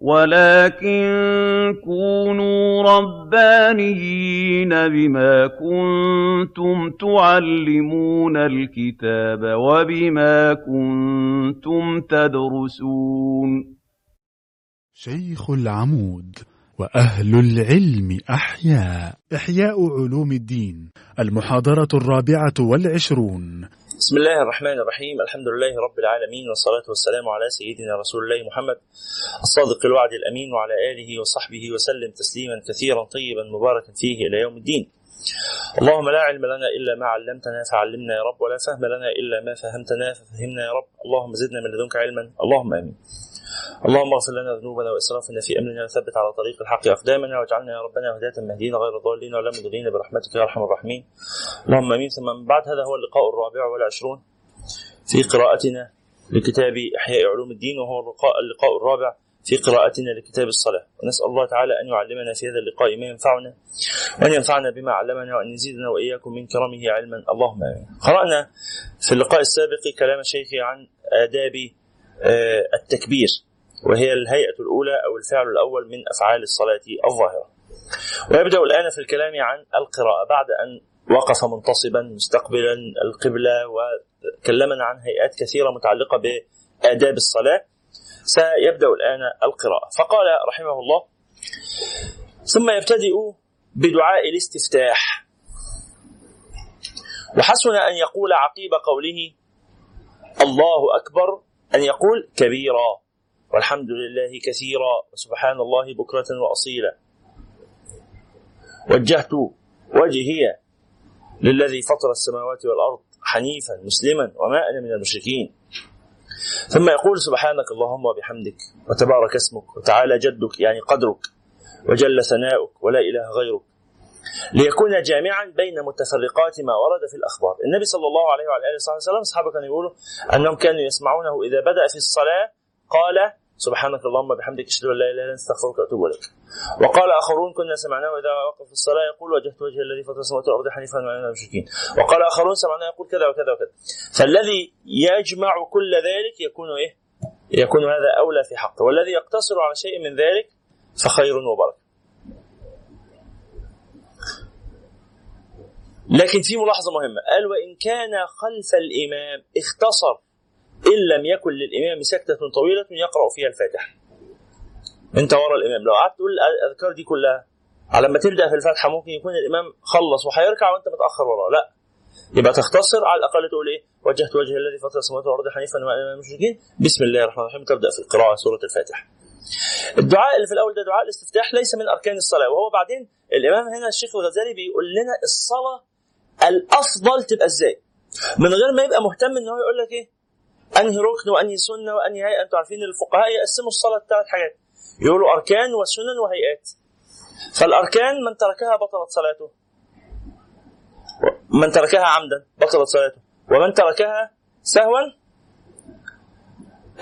وَلَٰكِن كُونُوا رَبَّانِيِّينَ بِمَا كُنتُمْ تُعَلِّمُونَ الْكِتَابَ وَبِمَا كُنتُمْ تَدْرُسُونَ. شيخ العمود وأهل العلم أحياء. إحياء علوم الدين. المحاضرة الرابعة والعشرون. بسم الله الرحمن الرحيم. الحمد لله رب العالمين والصلاة والسلام على سيدنا رسول الله محمد الصادق الوعد الأمين وعلى آله وصحبه وسلم تسليما كثيرا طيبا مباركا فيه إلى يوم الدين. اللهم لا علم لنا إلا ما علمتنا فعلمنا يا رب ولا فهم لنا إلا ما فهمتنا ففهمنا يا رب. اللهم زدنا من لدنك علما. اللهم آمين. اللهم اغفر لنا ذنوبنا وإسرافنا في أمرنا وثبت على طريق الحق أقدامنا واجعلنا يا ربنا هداة مهديين غير ضالين ولا مضلين برحمتك يا أرحم الراحمين. اللهم آمين. ثم من بعد هذا هو اللقاء الرابع والعشرون في قراءتنا لكتاب إحياء علوم الدين وهو اللقاء اللقاء الرابع في قراءتنا لكتاب الصلاة. ونسأل الله تعالى أن يعلمنا في هذا اللقاء ما ينفعنا وأن ينفعنا بما علمنا وأن يزيدنا وإياكم من كرمه علما. اللهم آمين. قرأنا في اللقاء السابق كلام شيخي عن آداب التكبير وهي الهيئة الأولى أو الفعل الأول من أفعال الصلاة الظاهرة. ويبدأ الآن في الكلام عن القراءة بعد أن وقف منتصبا مستقبلا القبلة وكلمنا عن هيئات كثيرة متعلقة بآداب الصلاة. سيبدأ الآن القراءة. فقال رحمه الله ثم يبتدئ بدعاء الاستفتاح. وحسن أن يقول عقيب قوله الله أكبر أن يقول كبيرا والحمد لله كثيرا وسبحان الله بكرة وأصيلا. وجهت وجهي للذي فطر السماوات والأرض حنيفا مسلما وما أنا من المشركين. ثم يقول سبحانك اللهم وبحمدك وتبارك اسمك وتعالى جدك يعني قدرك وجل ثناؤك ولا إله غيرك. ليكون جامعا بين متفرقات ما ورد في الأخبار النبي صلى الله عليه وعلى آله وصحبه وسلم أصحابه كانوا يقولوا أنهم كانوا يسمعونه إذا بدأ في الصلاة قال سبحانك اللهم بحمدك أشهد أن لا إله إلا أنت أستغفرك وأتوب إليك. وقال آخرون كنا سمعناه إذا وقف في الصلاة يقول وجهت وجه الذي فطر السماوات والأرض حنيفا وما المشركين. وقال آخرون سمعناه يقول كذا وكذا وكذا. فالذي يجمع كل ذلك يكون إيه؟ يكون هذا أولى في حقه، والذي يقتصر على شيء من ذلك فخير وبركة. لكن في ملاحظه مهمة. قال وإن كان خلف الإمام اختصر. إن لم يكن للإمام سكتة طويلة يقرأ فيها الفاتحة. أنت ورا الإمام. لو قعدت تقول الأذكار دي كلها على ما تبدأ في الفاتحة ممكن يكون الإمام خلص وهيركع وأنت متأخر وراه. لا. يبقى تختصر على الأقل تقول إيه؟ وجهت وجه الذي فطر السماوات والأرض حنيفا وما المشركين. بسم الله الرحمن الرحيم. تبدأ في القراءة سورة الفاتحة. الدعاء اللي في الأول ده دعاء الاستفتاح ليس من أركان الصلاة. وهو بعدين الإمام هنا الشيخ الغزالي بيقول لنا الصلاة الأفضل تبقى إزاي؟ من غير ما يبقى مهتم إن هو يقول لك إيه؟ أنهي ركن وأنهي سنة وأنهي هيئة. أنتوا عارفين الفقهاء يقسموا الصلاة ثلاث حاجات. يقولوا أركان وسنن وهيئات. فالأركان من تركها بطلت صلاته. من تركها عمدا بطلت صلاته. ومن تركها سهوا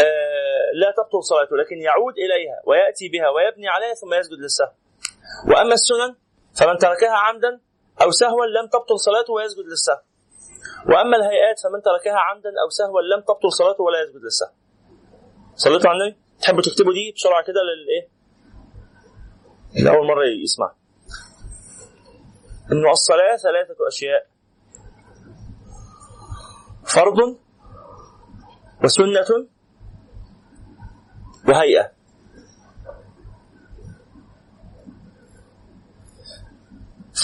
آه لا تبطل صلاته لكن يعود إليها ويأتي بها ويبني عليها ثم يسجد للسهو. وأما السنن فمن تركها عمدا أو سهوا لم تبطل صلاته ويسجد للسهو وأما الهيئات فمن تركها عمدا أو سهوا لم تبطل صلاته ولا يسجد للسهو. صليتوا على النبي؟ تحبوا تكتبوا دي بسرعة كده للايه؟ اللي اول مرة يسمع. إنه الصلاة ثلاثة أشياء. فرض وسنة وهيئة.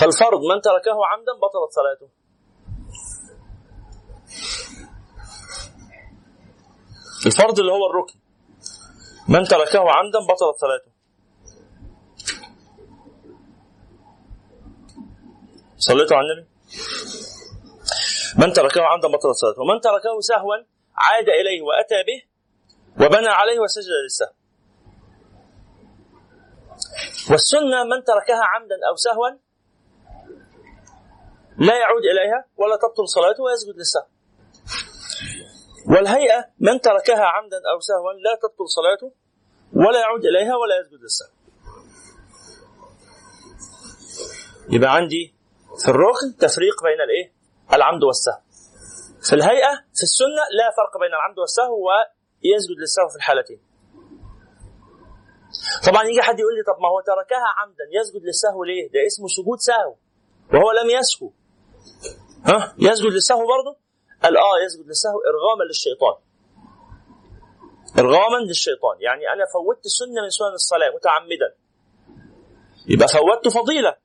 فالفرض من تركه عمدا بطلت صلاته. الفرض اللي هو الركن. من تركه عمدا بطلت صلاته. صليتوا على النبي. من تركه عمدا بطلت صلاته. ومن تركه سهوا عاد إليه وأتى به وبنى عليه وسجد للسهو. والسنة من تركها عمدا أو سهوا لا يعود إليها ولا تبطل صلاته ويسجد للسهو والهيئة من تركها عمدا أو سهوا لا تبطل صلاته ولا يعود إليها ولا يسجد للسهو يبقى عندي في الركن تفريق بين الإيه؟ العمد والسهو. في الهيئة في السنة لا فرق بين العمد والسهو ويسجد للسهو في الحالتين. طبعا يجي حد يقول لي طب ما هو تركها عمدا يسجد للسهو ليه؟ ده اسمه سجود سهو وهو لم يسهو ها؟ يسجد للسهو برضه؟ قال آه يسجد للسهو إرغاما للشيطان. إرغاما للشيطان. يعني أنا فوتت سنة من سنن الصلاة متعمدا. يبقى فوتت فضيلة.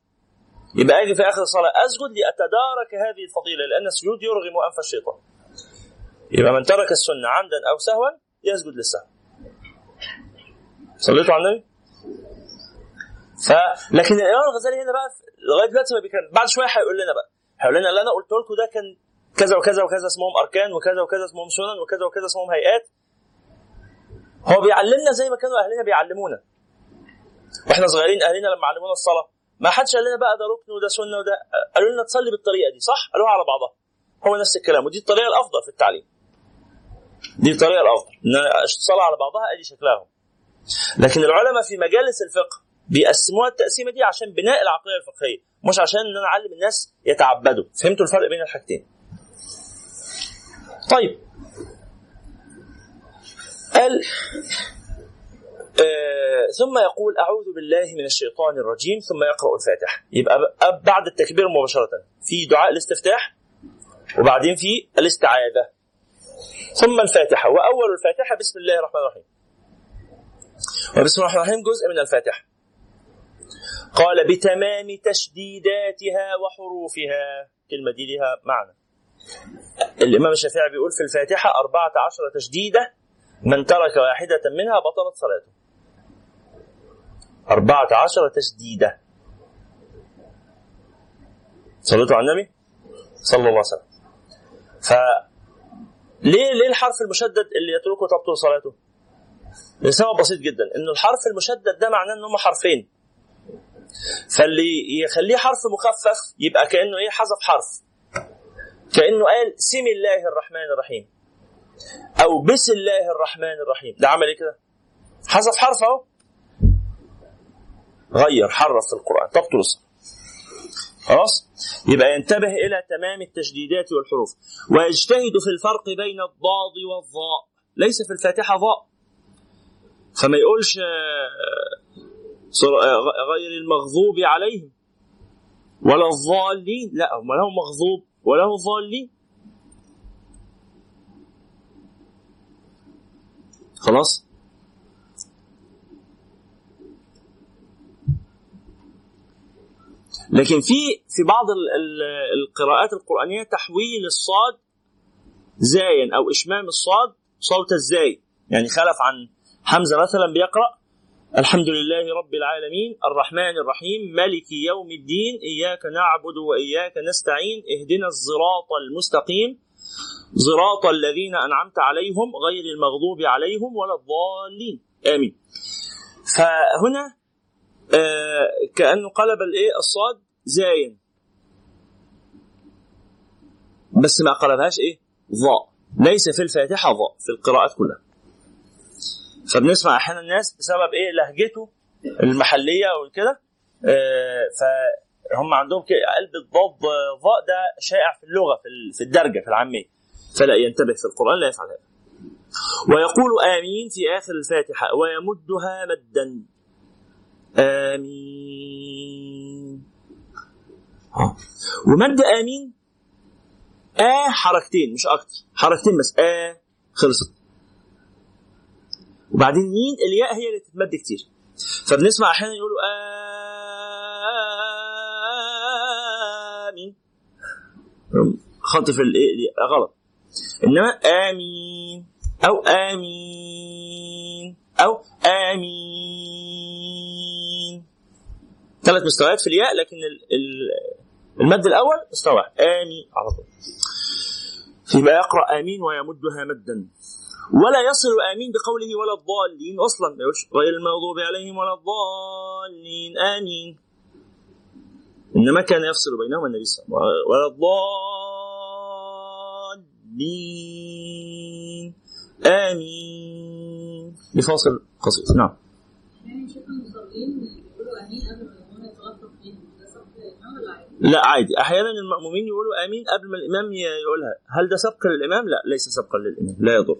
يبقى أجي في آخر الصلاة أسجد لأتدارك هذه الفضيلة لأن السجود يرغم أنف الشيطان. يبقى من ترك السنة عمدا أو سهوا يسجد للسهو صليتوا على النبي؟ ف لكن الإمام الغزالي هنا بقى لغاية دلوقتي ما بيكلم. بعد شوية هيقول لنا بقى. لنا اللي أنا قلت لكم ده كان كذا وكذا وكذا اسمهم أركان وكذا وكذا اسمهم سنن وكذا وكذا اسمهم هيئات. هو بيعلمنا زي ما كانوا أهلنا بيعلمونا. وإحنا صغيرين أهلنا لما علمونا الصلاة ما حدش قال لنا بقى ده ركن وده سنة وده قالوا لنا تصلي بالطريقة دي صح؟ قالوها على بعضها. هو نفس الكلام ودي الطريقة الأفضل في التعليم. دي الطريقة الأفضل إن أنا الصلاة على بعضها أدي شكلها. لكن العلماء في مجالس الفقه بيقسموها التقسيمة دي عشان بناء العقلية الفقهية. مش عشان إن أنا أعلم الناس يتعبدوا. فهمتوا الفرق بين الحاجتين. طيب. قال آه ثم يقول أعوذ بالله من الشيطان الرجيم ثم يقرأ الفاتحة. يبقى بعد التكبير مباشرة. في دعاء الاستفتاح وبعدين في الاستعاذة. ثم الفاتحة. وأول الفاتحة بسم الله الرحمن الرحيم. وبسم الله الرحمن الرحيم جزء من الفاتحة. قال بتمام تشديداتها وحروفها. كلمة دي لها معنى. الإمام الشافعي بيقول في الفاتحة أربعة عشر تشديدة من ترك واحدة منها بطلت صلاته. أربعة عشر تشديدة. صليتوا على النبي؟ صلى الله عليه وسلم. ف ليه ليه الحرف المشدد اللي يتركه تبطل صلاته؟ لسبب بسيط جدا. ان الحرف المشدد ده معناه إن هم حرفين. فاللي يخليه حرف مخفف يبقى كأنه إيه؟ حذف حرف. كأنه قال سم الله الرحمن الرحيم. أو بسم الله الرحمن الرحيم. ده عمل إيه كده؟ حذف حرف أهو. غير حرف في القرآن. تبطل الصلاه خلاص؟ يبقى ينتبه إلى تمام التشديدات والحروف. ويجتهد في الفرق بين الضاد والظاء ليس في الفاتحة ضاء. فما يقولش غير المغضوب عليهم. ولا الضالين لا ما له مغضوب ولا هو ضالين. خلاص؟ لكن في في بعض القراءات القرآنية تحويل الصاد زايا أو إشمام الصاد صوت الزاي يعني خلف عن حمزة مثلا بيقرأ الحمد لله رب العالمين الرحمن الرحيم ملك يوم الدين إياك نعبد وإياك نستعين اهدنا الصراط المستقيم صراط الذين أنعمت عليهم غير المغضوب عليهم ولا الضالين. آمين. فهنا آه كأنه قلب الإيه؟ الصاد زاين. بس ما قلبهاش إيه؟ ضاء. ليس في الفاتحة ضاء في القراءات كلها. فبنسمع أحيانا الناس بسبب إيه لهجته المحلية وكده آه فهم عندهم قلب الضاد ضاء ده شائع في اللغة في الدرجة في العامية. فلا ينتبه في القرآن لا يفعل هذا. ويقول آمين في آخر الفاتحة ويمدها مدا. آمين. آه. ومد آمين آه حركتين مش أكتر حركتين بس آه خلصت. وبعدين مين الياء هي اللي تتمد كتير. فبنسمع أحيانا يقولوا آمين. خط في الايه غلط. إنما آمين. أو آمين. أو آمين. ثلاث مستويات في الياء لكن المد الأول مستوى. آمين على طول. يبقى يقرأ آمين ويمدها مدا. ولا يصل آمين بقوله ولا الضالين أصلا. غير المغضوب عليهم ولا الضالين. آمين. إنما كان يفصل بينهما النبي صلى الله عليه وسلم. ولا الضالين. آمين. لفاصل قصير. نعم. يعني شوف المصلين بيقولوا آمين. قبل ما يقوموا يتوقف فيهم ده صح يا جماعة ولا عادي؟ لا عادي. أحيانا المأمومين يقولوا آمين قبل ما الإمام يقولها. هل ده سبق للإمام؟ لا ليس سبقا للإمام. لا يضر.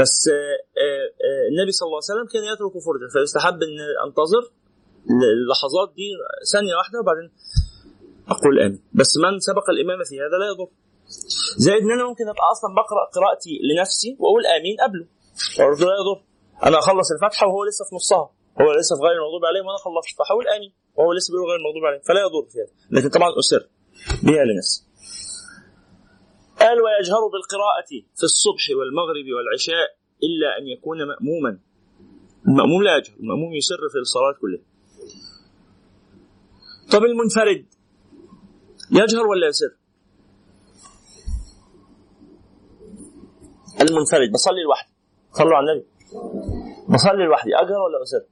بس آه، آه، آه، النبي صلى الله عليه وسلم كان يترك فرجة فيستحب إن أنتظر اللحظات دي ثانية واحدة وبعدين أقول آمين. بس من سبق الإمام في هذا لا يضر. زائد إن أنا ممكن أبقى أصلا بقرأ قراءتي لنفسي وأقول آمين قبله. برضه لا يضر. أنا أخلص الفاتحه وهو لسه في نصها. هو لسه في غير المغضوب عليهم وأنا خلصت. فحاول آمين. وهو بيقول غير المغضوب عليهم فلا يضر في هذا. لكن طبعا أسر بها لنفسي قال ويجهر بالقراءة في الصبح والمغرب والعشاء إلا أن يكون مأموما. المأموم لا يجهر المأموم يسر في الصلاة كلها. طب المنفرد يجهر ولا يسر؟ المنفرد بصلي لوحدي. صلوا على النبي. بصلي لوحدي أجهر ولا أسر؟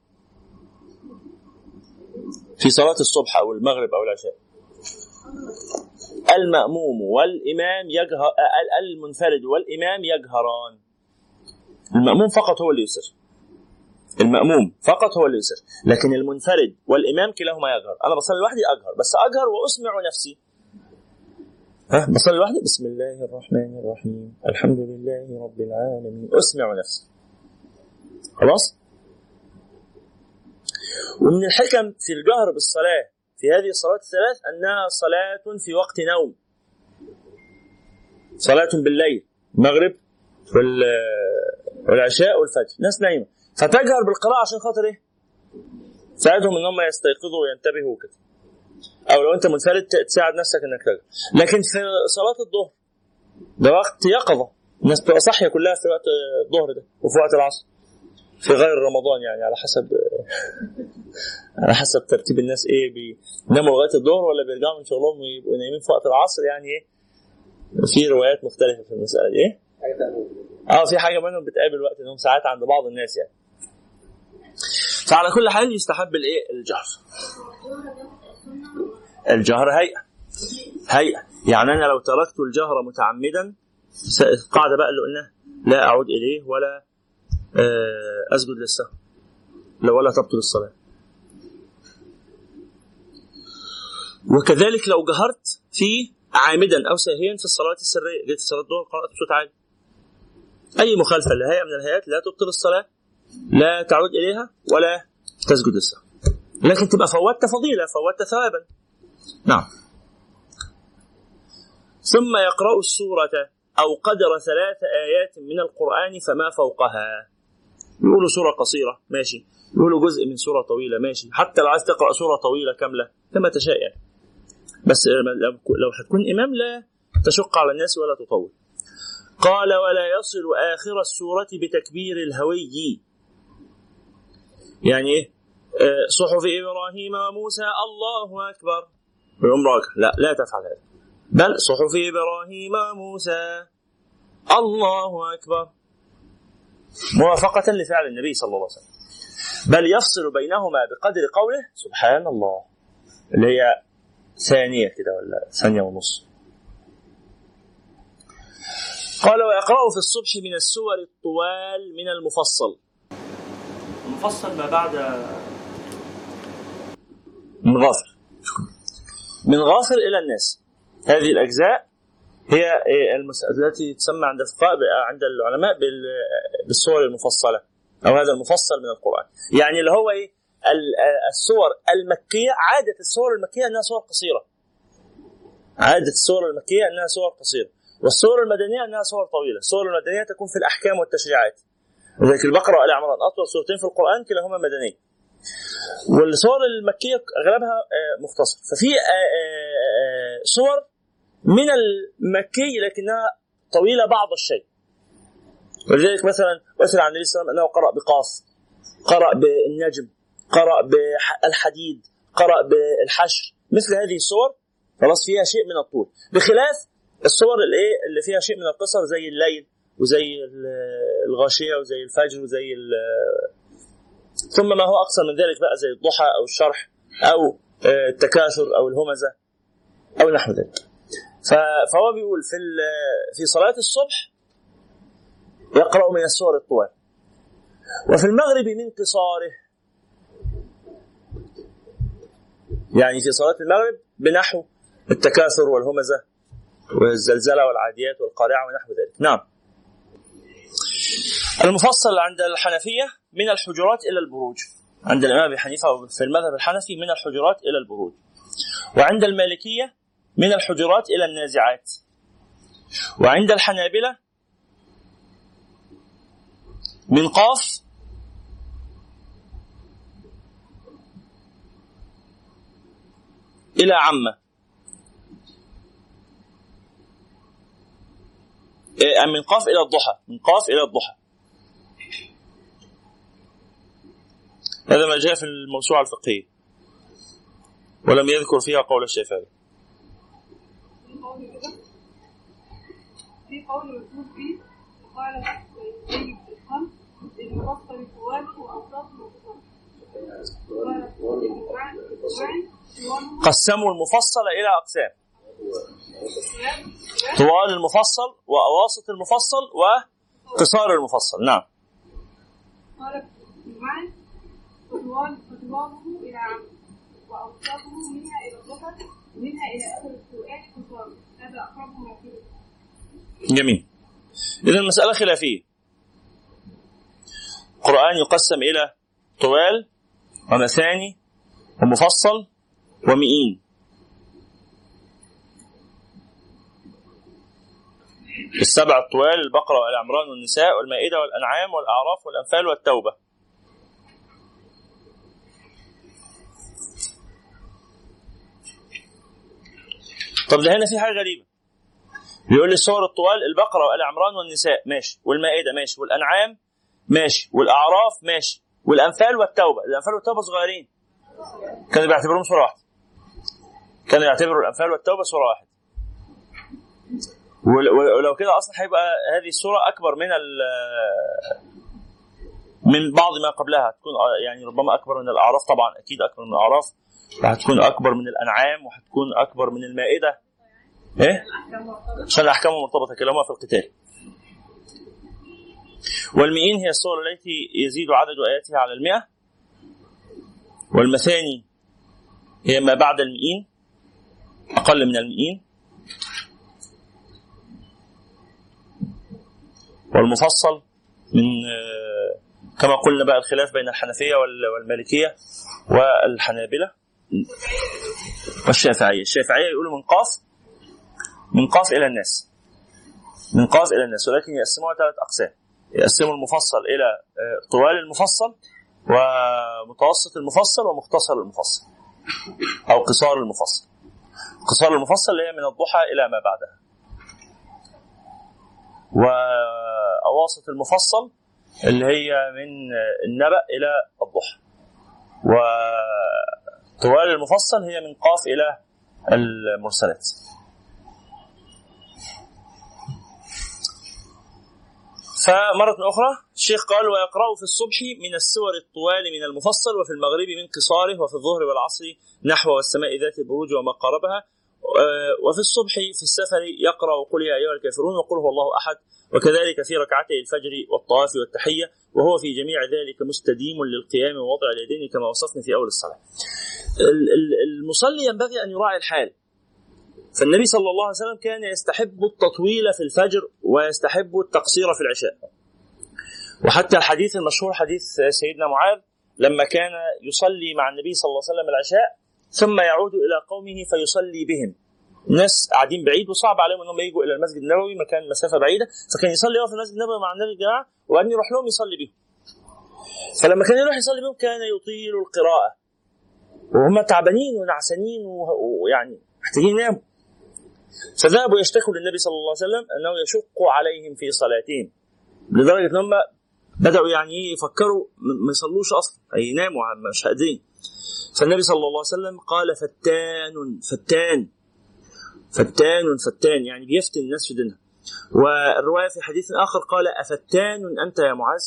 في صلاة الصبح أو المغرب أو العشاء. المأموم والإمام يجهر المنفرد والإمام يجهران. المأموم فقط هو اللي يسر. المأموم فقط هو اللي يسر. لكن المنفرد والإمام كلاهما يجهر. أنا بصلي لوحدي أجهر بس أجهر وأسمع نفسي. ها بصلي لوحدي؟ بسم الله الرحمن الرحيم. الحمد لله رب العالمين. أسمع نفسي. خلاص؟ ومن الحكم في الجهر بالصلاة في هذه الصلوات الثلاث أنها صلاة في وقت نوم. صلاة بالليل المغرب والعشاء والفجر ناس نايمة. فتجهر بالقراءة عشان خاطر إيه؟ تساعدهم إن هم يستيقظوا وينتبهوا كده أو لو أنت منفرد تساعد نفسك إنك تجهر. لكن في صلاة الظهر ده وقت يقظة. الناس بتبقى صاحية كلها في وقت الظهر ده وفي وقت العصر. في غير رمضان يعني على حسب على حسب ترتيب الناس إيه بيناموا لغاية الظهر ولا بيرجعوا من شغلهم ويبقوا نايمين في وقت العصر يعني إيه. في روايات مختلفة في المسألة دي إيه. آه في حاجة منهم بتقابل وقت انهم ساعات عند بعض الناس يعني. فعلى كل حال يستحب الإيه؟ الجهر. الجهر هيئة هيئة. يعني أنا لو تركت الجهر متعمدا القاعده بقى اللي قلناها لا أعود إليه ولا أسجد للسهو. لو ولا تبطل الصلاة. وكذلك لو جهرت فيه عامدا أو ساهيا في الصلاة السرية جيت صلاه الظهر قرأت بصوت عالي. أي مخالفة لهيئه من الهيئات لا تبطل الصلاة لا تعود إليها ولا تسجد للسهو. لكن تبقى فوتت فضيلة فوتت ثوابا. نعم. ثم يقرأ السورة أو قدر ثلاث آيات من القرآن فما فوقها. يقولوا سورة قصيرة ماشي. يقولوا جزء من سورة طويلة ماشي. حتى لو عايز تقرأ سورة طويلة كاملة كما تشاء يعني. بس لو هتكون إمام لا تشق على الناس ولا تطول. قال ولا يصل آخر السورة بتكبير الهوي. يعني إيه؟ آه، صحف إبراهيم وموسى الله أكبر. يقوم راكع لا لا تفعل هذا. بل صحف إبراهيم وموسى الله أكبر. موافقة لفعل النبي صلى الله عليه وسلم. بل يفصل بينهما بقدر قوله سبحان الله اللي هي ثانية كده ولا ثانية ونص. قال ويقرأ في الصبح من السور الطوال من المفصل. المفصل ما بعد من غافر. من غافر إلى الناس. هذه الأجزاء هي التي تسمى عند عند العلماء بالصور المفصلة أو هذا المفصل من القرآن. يعني اللي هو إيه؟ الصور المكية عادة الصور المكية إنها صور قصيرة. عادة الصور المكية إنها صور قصيرة. والصور المدنية إنها صور طويلة. الصور المدنية تكون في الأحكام والتشريعات. لذلك البقرة وال عمران أطول سورتين في القرآن كلاهما مدنيه والصور المكية أغلبها آه، مختصر. ففي آه، آه، صور من المكي لكنها طويلة بعض الشيء. ولذلك مثلا مثل عن النبي صلى الله عليه وسلم أنه قرأ بقاف قرأ بالنجم قرأ بالحديد قرأ بالحشر. مثل هذه الصور خلاص فيها شيء من الطول. بخلاف الصور اللي إيه اللي فيها شيء من القصر زي الليل وزي الغاشية وزي الفجر وزي ثم ما هو اقصر من ذلك بقى زي الضحى أو الشرح أو آه، التكاثر أو الهمزة أو نحو ذلك. فهو بيقول في في صلاة الصبح يقرأ من السور الطوال. وفي المغرب من قصاره. يعني في صلاة المغرب بنحو التكاثر والهمزة والزلزلة والعاديات والقارعة ونحو ذلك. نعم. المفصل عند الحنفية من الحجرات إلى البروج. عند الإمام أبي حنيفة في المذهب الحنفي من الحجرات إلى البروج. وعند المالكية من الحجرات إلى النازعات. وعند الحنابلة من قاف إلى عامة إيه، من قاف إلى الضحى. من قاف إلى الضحى. هذا ما جاء في الموسوعة الفقهية. ولم يذكر فيها قول الشافعي. في قول مكتوب فيه قال سيد الخمس المفصل فواده واوصافه قسموا المفصل إلى أقسام طوال المفصل وأواسط المفصل وقصار المفصل نعم قال فطوال فطواله إلى عمد واوصافه منها إلى الضحى ومنها إلى اخر جميل. إذا المسألة خلافية. القرآن يقسم إلى طوال ومثاني ومفصل ومئين. السبع الطوال البقرة والعمران والنساء والمائدة والأنعام والأعراف والأنفال والتوبة. طب ده هنا في حاجة غريبة. بيقول لي السور الطوال البقرة والعمران والنساء ماشي. والمائدة ماشي. والأنعام ماشي. والأعراف ماشي. والأنفال والتوبة. الأنفال والتوبة صغيرين. كانوا بيعتبروهم سورة واحدة. كانوا يعتبروا سورة واحدة. ول- ول- ولو كده أصلا هيبقى هذه السوره أكبر من من بعض ما قبلها. تكون يعني ربما أكبر من الأعراف. طبعا أكيد أكبر من الأعراف. وهتكون أكبر من الأنعام وهتكون أكبر من المائدة. إيه؟ عشان احكامها مرتبطة كلاهما في القتال. والمئين هي الصور التي يزيد عدد آياتها على المئة. والمثاني هي ما بعد المئين أقل من المئين. والمفصل من كما قلنا بقى الخلاف بين الحنفية وال- والمالكية والحنابلة. والشافعية، الشافعية يقولوا من قاف من قاف إلى الناس. من قاف إلى الناس ولكن يقسموها ثلاث أقسام. يقسموا المفصل إلى آه، طوال المفصل ومتوسط المفصل ومختصر المفصل أو قصار المفصل. قصار المفصل اللي هي من الضحى إلى ما بعدها. وأواسط المفصل اللي هي من النبأ إلى الضحى. وطوال المفصل هي من قاف إلى المرسلات. فمرة أخرى الشيخ قال ويقرأ في الصبح من السور الطوال من المفصل وفي المغرب من قصاره وفي الظهر والعصر نحو والسماء ذات البروج وما قاربها آه، وفي الصبح في السفر يقرأ قل يا أيها الكافرون وقل هو الله أحد وكذلك في ركعتي الفجر والطواف والتحية وهو في جميع ذلك مستديم للقيام ووضع اليدين كما وصفنا في أول الصلاة. ال- ال- المصلي ينبغي أن يراعي الحال. فالنبي صلى الله عليه وسلم كان يستحب التطويل في الفجر ويستحب التقصير في العشاء. وحتى الحديث المشهور حديث سيدنا معاذ لما كان يصلي مع النبي صلى الله عليه وسلم العشاء ثم يعود إلى قومه فيصلي بهم. الناس قاعدين بعيد وصعب عليهم إنهم يجوا إلى المسجد النبوي مكان مسافة بعيدة فكان يصلي في المسجد النبوي مع النبي الجماعه وبعدين يروح لهم يصلي بهم فلما كان يروح يصلي بهم كان يطيل القراءة. وهم تعبانين ونعسانين ويعني محتاجين يناموا. فذهبوا يشتكوا للنبي صلى الله عليه وسلم أنه يشق عليهم في صلاتهم. لدرجة إن هم بدأوا يعني إيه يفكروا ما يصلوش أصلا يناموا مش قادرين فالنبي صلى الله عليه وسلم قال فتان فتان. فتان فتان يعني بيفتن الناس في دينها والرواية في حديث آخر قال أفتان أنت يا معاذ؟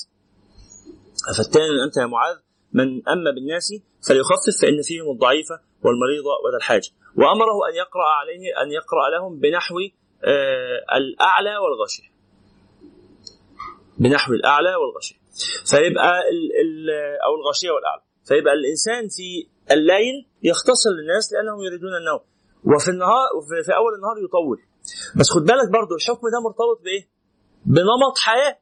أفتان أنت يا معاذ؟ من أما بالناس فليخفف فإن فيهم الضعيفة والمريضة وذا الحاجة. وأمره أن يقرأ عليه أن يقرأ لهم بنحو آه الأعلى والغشية بنحو الأعلى والغشية فيبقى ال ال أو الغشية والأعلى. فيبقى الإنسان في الليل يختصر للناس لأنهم يريدون النوم. وفي النهار وفي في أول النهار يطول. بس خد بالك برضو الحكم ده مرتبط بإيه؟ بنمط حياة.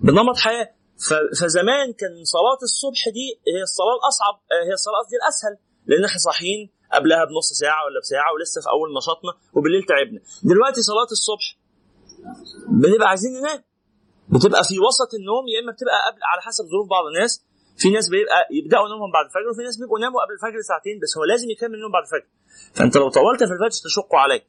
بنمط حياة. فزمان كان صلاة الصبح دي هي الصلاة الأصعب آه، هي الصلاة قصدي الأسهل لأن إحنا صاحيين قبلها بنص ساعة ولا بساعة ولسه في أول نشاطنا وبالليل تعبنا. دلوقتي صلاة الصبح بنبقى عايزين ننام. بتبقى في وسط النوم يا إما بتبقى قبل على حسب ظروف بعض الناس في ناس بيبقى يبدأوا نومهم بعد الفجر وفي ناس بيبقوا ناموا قبل الفجر ساعتين بس هو لازم يكمل النوم بعد الفجر. فأنت لو طولت في الفجر تشق عليك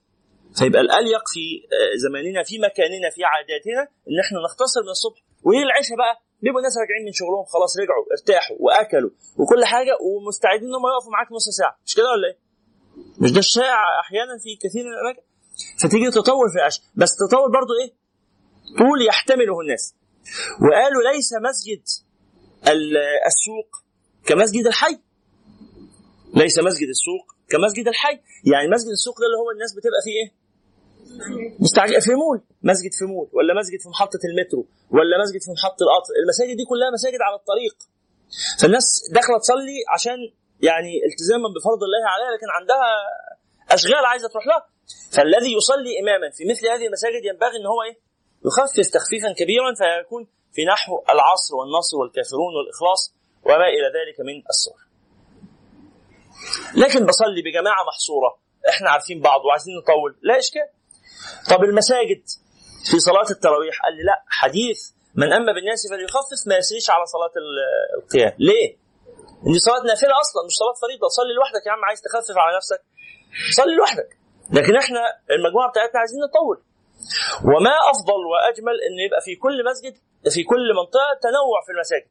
فيبقى الاليق في آه، زماننا في مكاننا في عاداتنا إن إحنا نختصر من الصبح. وايه العشاء بقى بيبقوا ناس راجعين من شغلهم خلاص رجعوا ارتاحوا وأكلوا وكل حاجة ومستعدين إن هم يقفوا معاك نص ساعة. مش كده ولا إيه؟ مش ده الشائع أحيانا في كثير من الأماكن؟ فتيجي تطول في العشاء. بس تطول برضو إيه؟ طول يحتمله الناس. وقالوا ليس مسجد السوق كمسجد الحي. ليس مسجد السوق كمسجد الحي. يعني مسجد السوق ده اللي هو الناس بتبقى فيه إيه؟ مستعجل في مول. مسجد في مول ولا مسجد في محطة المترو ولا مسجد في محطة القطر. المساجد دي كلها مساجد على الطريق. فالناس داخلة تصلي عشان يعني التزاما بفرض الله عليها لكن عندها أشغال عايزة تروح لها. فالذي يصلي إماما في مثل هذه المساجد ينبغي أن هو إيه؟ يخفف تخفيفا كبيرا فيكون في نحو العصر والنصر والكافرون والإخلاص وما إلى ذلك من السور. لكن بصلي بجماعة محصورة إحنا عارفين بعض وعايزين نطول لا إشكال. طب المساجد في صلاة التراويح؟ قال لي لا حديث من أما بالناس فليخفف ما يسريش على صلاة ال- القيام. ليه؟ دي صلاة نافلة أصلا مش صلاة فريضة. صلي لوحدك يا عم عايز تخفف على نفسك؟ صلي لوحدك. لكن إحنا المجموعة بتاعتنا عايزين نطول. وما أفضل وأجمل إن يبقى في كل مسجد في كل منطقة تنوع في المساجد.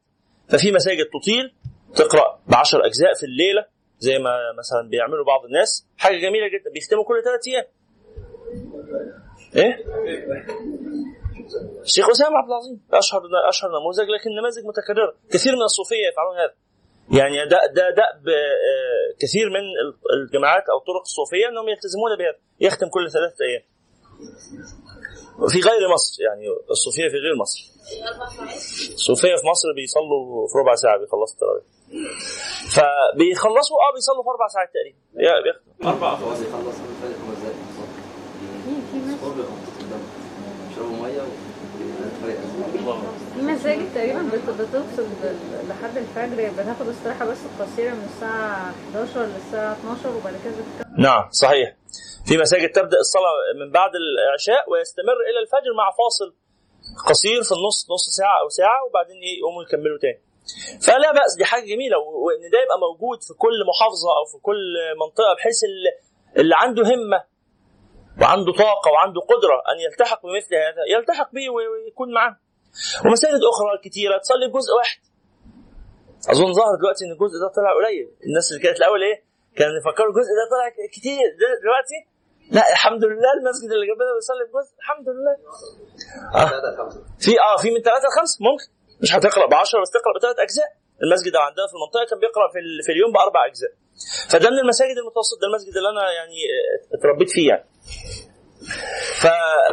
ففي مساجد تطيل تقرأ بعشر أجزاء في الليلة زي ما مثلا بيعملوا بعض الناس. حاجة جميلة جدا بيختموا كل ثلاث أيام. إيه؟ الشيخ أسامة عبد العظيم أشهر أشهر نموذج لكن نماذج متكررة. كثير من الصوفية يفعلون هذا. يعني ده ده دأب آه، كثير من الجماعات أو الطرق الصوفية إنهم يلتزمون بهذا يختم كل ثلاثة أيام. في غير مصر يعني الصوفية في غير مصر. الصوفيه في مصر بيصلوا في ربع ساعة بيخلصوا التراويح فبيخلصوا آه بيصلوا في أربع ساعات تقريبا أربع خلاص يخلص الفجر خمس دقايق بالظبط. هو بيبقى قدام. يشربوا مية ويتفرق. في مساجد تقريبا بت- بتوصل لحد الفجر بتاخد استراحة بس قصيرة من الساعة 11 للساعة 12 وبعد كده بتكمل نعم صحيح في مساجد تبدأ الصلاة من بعد العشاء ويستمر إلى الفجر مع فاصل قصير في النص نص ساعة أو ساعة وبعدين إيه يقوموا يكملوا تاني. فلا بأس دي حاجة جميلة وإن ده يبقى موجود في كل محافظة أو في كل منطقة بحيث اللي, عنده همة وعنده طاقة وعنده قدرة أن يلتحق بمثل هذا يلتحق به وي- ويكون معاه. ومساجد أخرى كتيرة تصلي بجزء واحد. أظن ظهر دلوقتي إن الجزء ده طلع قليل الناس اللي كانت الأول إيه كانوا يفكروا الجزء ده طلع كتير دلوقتي لا الحمد لله المسجد اللي جنبنا بيصلي بجزء الحمد لله. آه. في آه في من ثلاثة لخمسة. ممكن. مش هتقرأ ب 10 بس تقرأ بثلاث أجزاء. المسجد اللي عندنا في المنطقة كان بيقرأ في, ال- في اليوم بأربع أجزاء. فده من المساجد المتوسط ده المسجد اللي أنا يعني آه، اتربيت فيه يعني. ف...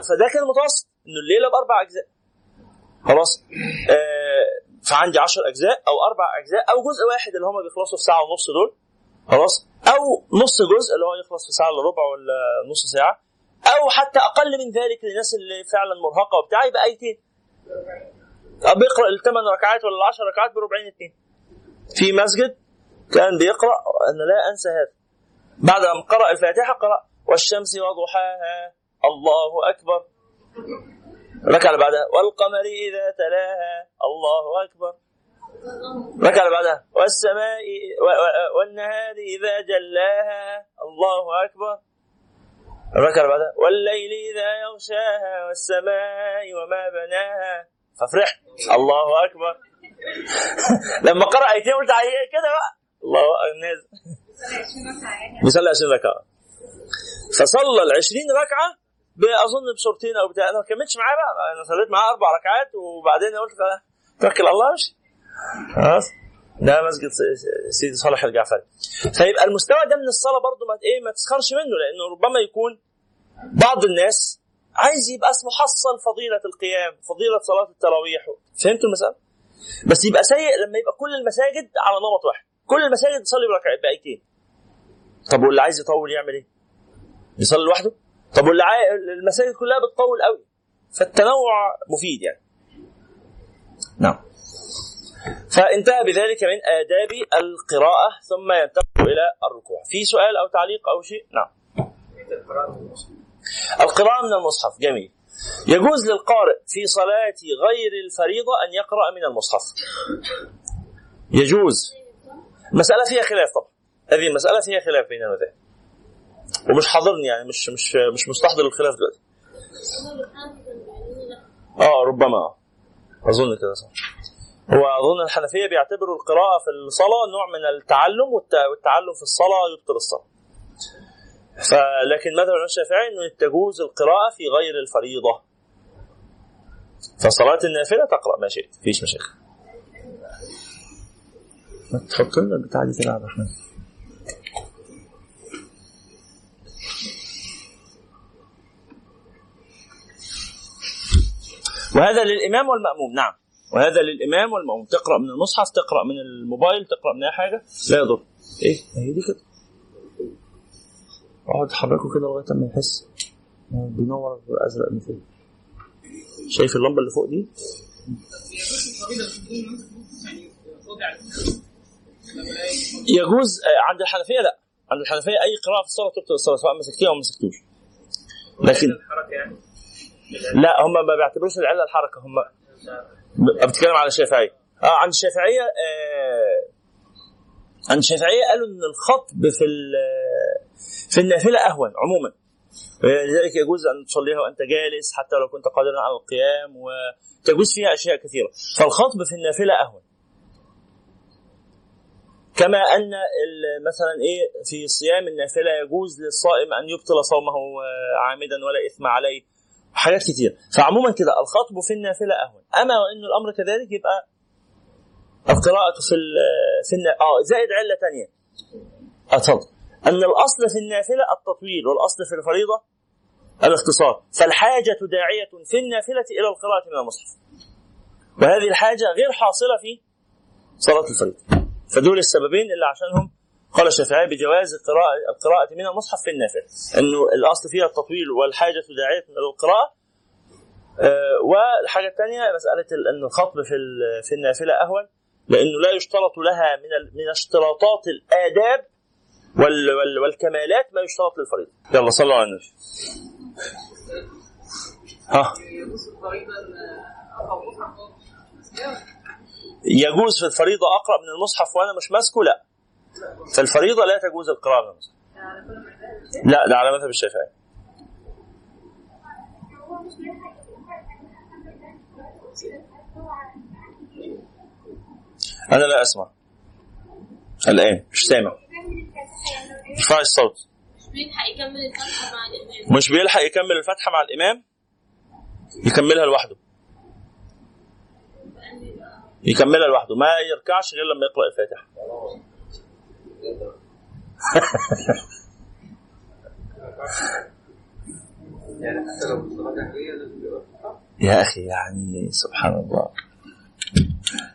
فده كان المتوسط إنه الليلة بأربع أجزاء. خلاص. آه فعندي 10 أجزاء أو أربع أجزاء أو جزء واحد اللي هم بيخلصوا في ساعة ونص دول. خلاص. أو نص جزء اللي هو يخلص في ساعة إلا ربع ولا نص ساعة أو حتى أقل من ذلك للناس اللي فعلا مرهقة وبتاع يبقى ايتين أو بيقرأ الثمان ركعات ولا العشر ركعات بربعين اتنين. في مسجد كان بيقرأ أنا لا أنسى هذا. بعد ما قرأ الفاتحة قرأ والشمس وضحاها الله أكبر. اللي بعدها والقمر إذا تلاها الله أكبر. اللي بعدها. والسماء والنهار إذا جلاها. الله الركعه اللي بعدها. والليل إذا يغشاها. والسماء وما بناها. ففرحت الله أكبر. لما قرأ أيتين قلت كده بقى. الله أكبر، نازل بيصلي 20 ركعة. فصلى ال 20 ركعه أظن بصورتين أو بتاع أنا ما كملتش معاه بقى. أنا صليت معاه أربع ركعات وبعدين قلت توكل على الله امشي خلاص؟ ده مسجد سيدي صالح الجعفري. فيبقى المستوى ده من الصلاة برضو ما إيه ما تسخرش منه لأنه ربما يكون بعض الناس عايز يبقى اسمه حصل فضيلة القيام فضيلة صلاة التراويح. فهمتوا المسألة؟ بس يبقى سيء لما يبقى كل المساجد على نمط واحد. كل المساجد تصلي بركعتين طب واللي عايز يطول يعمل إيه؟ يصلي لوحده؟ طب واللي عاي... المساجد كلها بتطول قوي. فالتنوع مفيد يعني. نعم. فانتهى بذلك من آداب القراءة ثم ينتقل إلى الركوع. في سؤال أو تعليق أو شيء؟ نعم. القراءة من المصحف. جميل. يجوز للقارئ في صلاة غير الفريضة أن يقرأ من المصحف. يجوز. مسألة فيها خلاف طبعا. هذه المسألة فيها خلاف بين المذاهب ومش حاضرني يعني مش مش مش مستحضر الخلاف دلوقتي. آه ربما. أظن كده صح. هو اظن الحنفية بيعتبروا القراءة في الصلاة نوع من التعلم والت- والتعلم في الصلاة يبطل الصلاة. فلكن مذهب الشافعي إنه تجوز القراءة في غير الفريضة. فصلاة النافلة تقرأ ما شئت مفيش مشاكل. ما تحط لنا البتاع دي كده عبد الرحمن. وهذا للإمام والمأموم نعم. وهذا للإمام والماموم تقرا من المصحف تقرأ من الموبايل تقرأ من أي حاجة. لا يضر. إيه؟ هي دي كده. أقعد حركه كده لغاية ما يحس بينور أزرق من فوق. شايف اللمبة اللي فوق دي؟ يجوز آه، عند الحنفية لا. عند الحنفية أي قراءة في الصلاة تبطل الصلاة سواء مسكتيها أو ما مسكتوش. لكن لا هم ما بيعتبروش العلة الحركة هم بتكلم على الشافعية. آه عند الشافعية آه عند الشافعية قالوا إن الخطب في ال- في النافلة أهون عموما. لذلك يجوز أن تصليها وأنت جالس حتى لو كنت قادرا على القيام وتجوز فيها أشياء كثيرة. فالخطب في النافلة أهون. كما أن مثلا إيه في صيام النافلة يجوز للصائم أن يبطل صومه آه، عامدا ولا إثم عليه. حاجات كتير. فعموما كده الخطب في النافلة أهون. أما وإن الأمر كذلك يبقى القراءة في ال في. آه زائد علة ثانية أتفضل. أن الأصل في النافلة التطويل والأصل في الفريضة الاختصار. فالحاجة داعية في النافلة إلى القراءة من المصحف. وهذه الحاجة غير حاصلة في صلاة الفريضة. فدول السببين اللي عشانهم قال الشافعي بجواز القراءة القراءة من المصحف في النافلة إنه الأصل فيها التطويل والحاجة داعية إلى آه، والحاجة الثانية مسألة إن الخطب في في النافلة أهون لأنه لا يشترط لها من من اشتراطات الآداب وال وال والكمالات ما يشترط للفريضة. يلا صلوا على النبي. ها؟ يجوز في الفريضة أقرأ من المصحف وأنا مش ماسكه؟ لا. في الفريضة لا تجوز القراءة من المصحف لا ده على مذهب الشافعي. أنا لا أسمع. الآن مش سامع. ارفعي الصوت. مش بيلحق يكمل الفاتحة مع الإمام؟ يكملها لوحده. يكملها لوحده. ما يركعش غير لما يقرأ الفاتحة. يا أخي يعني سبحان الله.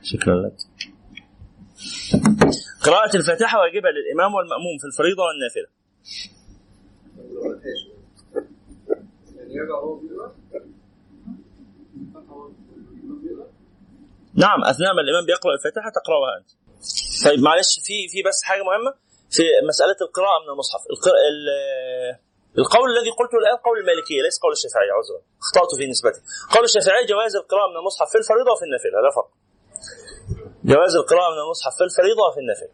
شكرا لك. قراءة الفاتحة واجبة للإمام والمأموم في الفريضة والنافلة. نعم أثناء ما الإمام بيقرأ الفاتحة تقرأها أنت. طيب معلش في في بس حاجة مهمة في مسألة القراءة من المصحف. القر... ال... القول الذي قلته الآن قول المالكية ليس قول الشافعية عذرا. أخطأت في نسبته قول الشافعي جواز القراءة من المصحف في الفريضة وفي النافلة. لا فرق جواز القراءة من المصحف في الفريضة وفي النافلة.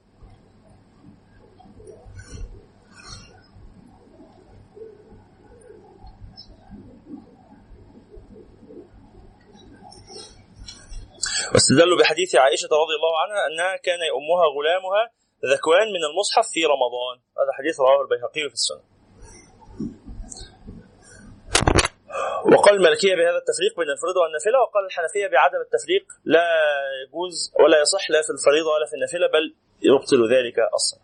واستدلوا بحديث عائشة رضي الله عنها أنها كان يؤمها غلامها ذكوان من المصحف في رمضان هذا حديث رواه البيهقي في السنة وقال المالكية بهذا التفريق بين الفريضة والنافلة وقال الحنفية بعدم التفريق لا يجوز ولا يصح لا في الفريضة ولا في النافلة بل يبطل ذلك أصلا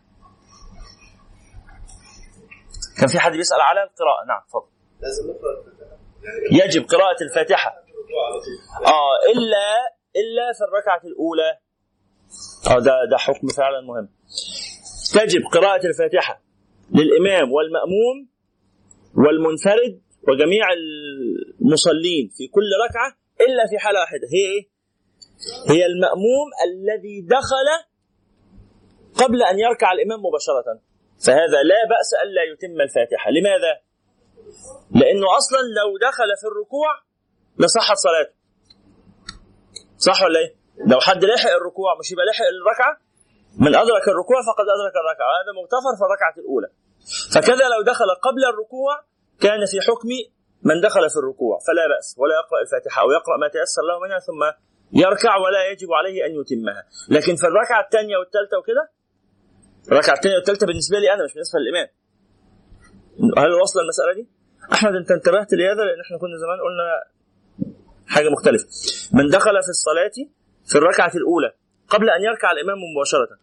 كان في حد بيسأل على القراءة نعم تفضل. يجب قراءة الفاتحة طول. آه إلا الا في الركعة الأولى. ده ده حكم فعلا مهم. تجب قراءة الفاتحة للإمام والمأموم والمنفرد وجميع المصلين في كل ركعة إلا في حالة واحدة. هي إيه؟ هي المأموم الذي دخل قبل أن يركع الإمام مباشرة. فهذا لا بأس ألا يتم الفاتحة. لماذا؟ لأنه أصلا لو دخل في الركوع لصحت صلاته صح ولا إيه؟ لو حد لحق الركوع مش يبقى لحق الركعة؟ من أدرك الركوع فقد أدرك الركعة. هذا مغتفر في الركعة الأولى. فكذا لو دخل قبل الركوع كان في حكم من دخل في الركوع. فلا بأس. ولا يقرأ الفاتحة أو يقرأ ما تيسر له منها ثم يركع ولا يجب عليه أن يتمها. لكن في الركعة الثانية والثالثة وكده؟ الركعة الثانية والثالثة بالنسبة لي أنا مش بالنسبة للإمام. هل وصل المسألة دي؟ أحمد أنت انتبهت لهذا؟ لأن إحنا كنا زمان قلنا حاجة مختلفة. من دخل في الصلاة في الركعة الأولى قبل أن يركع الإمام مباشرة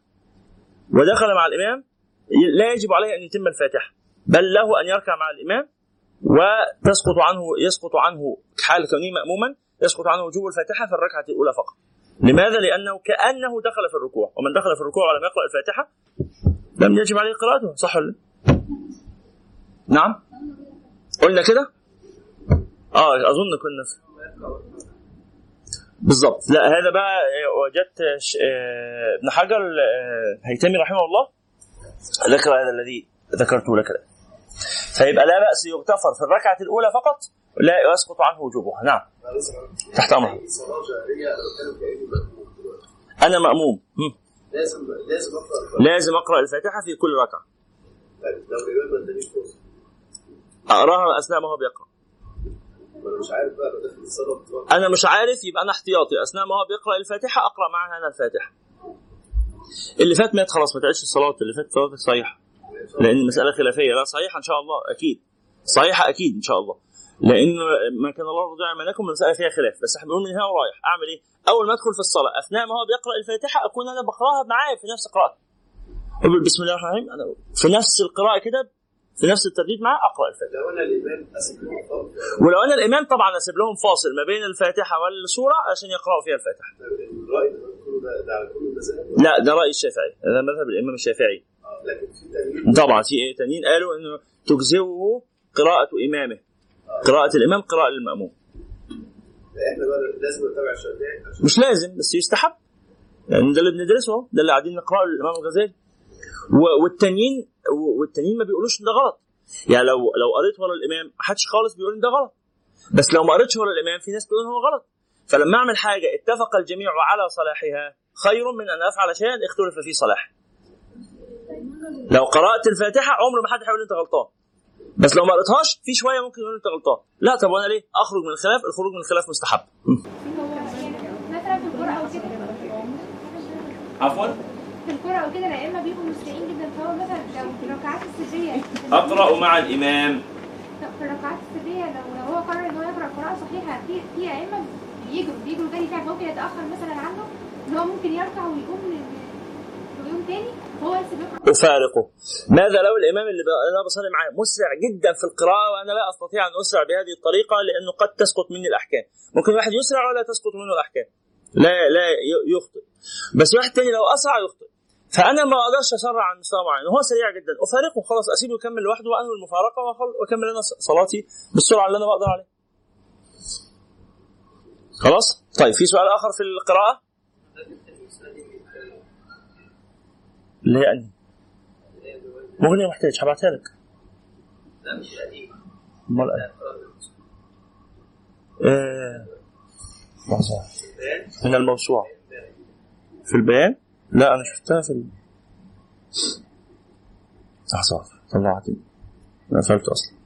ودخل مع الإمام لا يجب عليه أن يتم الفاتحة بل له أن يركع مع الإمام وتسقط عنه يسقط عنه حال كونه مأموما يسقط عنه وجوب الفاتحة في الركعة الأولى فقط. لماذا؟ لأنه كأنه دخل في الركوع ومن دخل في الركوع ولم يقرأ الفاتحة لم يجب عليه قراءته صح ولا نعم؟ قلنا كده؟ آه أظن كنا في بالظبط لا هذا بقى وجدت ابن حجر الهيثمي رحمه الله. ذكر هذا الذي ذكرته لك. الان فيبقى لا بأس يغتفر في الركعة الأولى فقط لا يسقط عنه وجوبها. نعم. تحت أمر أنا مأموم. لازم لازم اقرا لازم أقرأ الفاتحة في كل ركعة. أقراها أثناء ما هو بيقرأ. أنا مش عارف بقى الصلاه أنا مش عارف يبقى أنا احتياطي. أثناء ما هو بيقرأ الفاتحة أقرأ معها أنا الفاتحة. اللي فات مات خلاص ما تعيش الصلاة. اللي فات صلاتك صحيحه لأن المسألة خلافية. لا صحيحة إن شاء الله أكيد. صحيحة أكيد إن شاء الله. لأن ما كان الله رضي منكم المسألة فيها خلاف. بس إحنا بنقول من هنا ورايح. أعمل إيه؟ أول ما أدخل في الصلاة أثناء ما هو بيقرأ الفاتحة أكون أنا بقرأها معاه في نفس قراءته أقول بسم الله الرحمن الرحيم. أنا في نفس القراءة كده في نفس الترديد معاه اقرا الفاتحه لو أنا الامام ولو أنا الامام طبعا اسيب لهم فاصل ما بين الفاتحة والسورة عشان يقرأوا فيها الفاتحة. ده ده لا ده رأي الشافعي. هذا مذهب الإمام الشافعي. آه، طبعا في إيه؟ تانيين قالوا إنه تجزئه قراءة إمامه. قراءة الإمام قراءة إحنا بقى لازم نتابع الشافعي مش لازم بس يستحب. يعني ده اللي بندرسه ده اللي قاعدين نقرأه للإمام الغزالي. والتانيين والتانيين ما بيقولوش إن ده غلط. يعني لو لو قريت ورا الإمام ما حدش خالص بيقول إن ده غلط. بس لو ما قريتش ورا الإمام في ناس بيقولوا إن هو غلط. فلما أعمل حاجة اتفق الجميع على صلاحها خير من أن أفعل شيئا اختلف فيه صلاح لو قرأت الفاتحة عمر ما حد هيقول أنت غلطان. بس لو ما قريتهاش في شوية ممكن يقول أنت غلطان. لا طب وأنا ليه؟ أخرج من الخلاف الخروج من الخلاف مستحب. في عفوا. في الكوره أو كده الائمه بيبقوا مسرعين جدا. فهو مثلا لو في الركعات السرية أقرأ مع الإمام. في الركعات السرية لو هو قرر إن هو يقرأ قراءه صحيحة في في ائمه بيجروا بيجروا جري فيها ممكن يتاخر مثلا عنه إن هو ممكن يركع ويقوم ويقوم تاني بيقرا أفارقه. ماذا لو الإمام اللي أنا بصلي معاه مسرع جدا في القراءة وأنا لا أستطيع أن أسرع بهذه الطريقة لأنه قد تسقط مني الأحكام. ممكن واحد يسرع ولا تسقط منه الأحكام؟ لا لا يخطئ. بس واحد تاني لو أسرع يخطئ. فأنا ما أقدرش أسرع عن مستوى معين وهو سريع جدا. أفارقه خلاص أسيبه يكمل لوحده وأخل- وأكمل أنا ص- صلاتي بالسرعة اللي أنا بقدر عليها. خلاص؟ طيب في سؤال آخر في القراءة؟ اللي هي مغنية محتاج هبعتها لك. لا. مش قديم امال إيه؟ من الموسوعة في البيان؟ لا أنا شفتها في. لحظة طلعت أنا قفلت أصلا.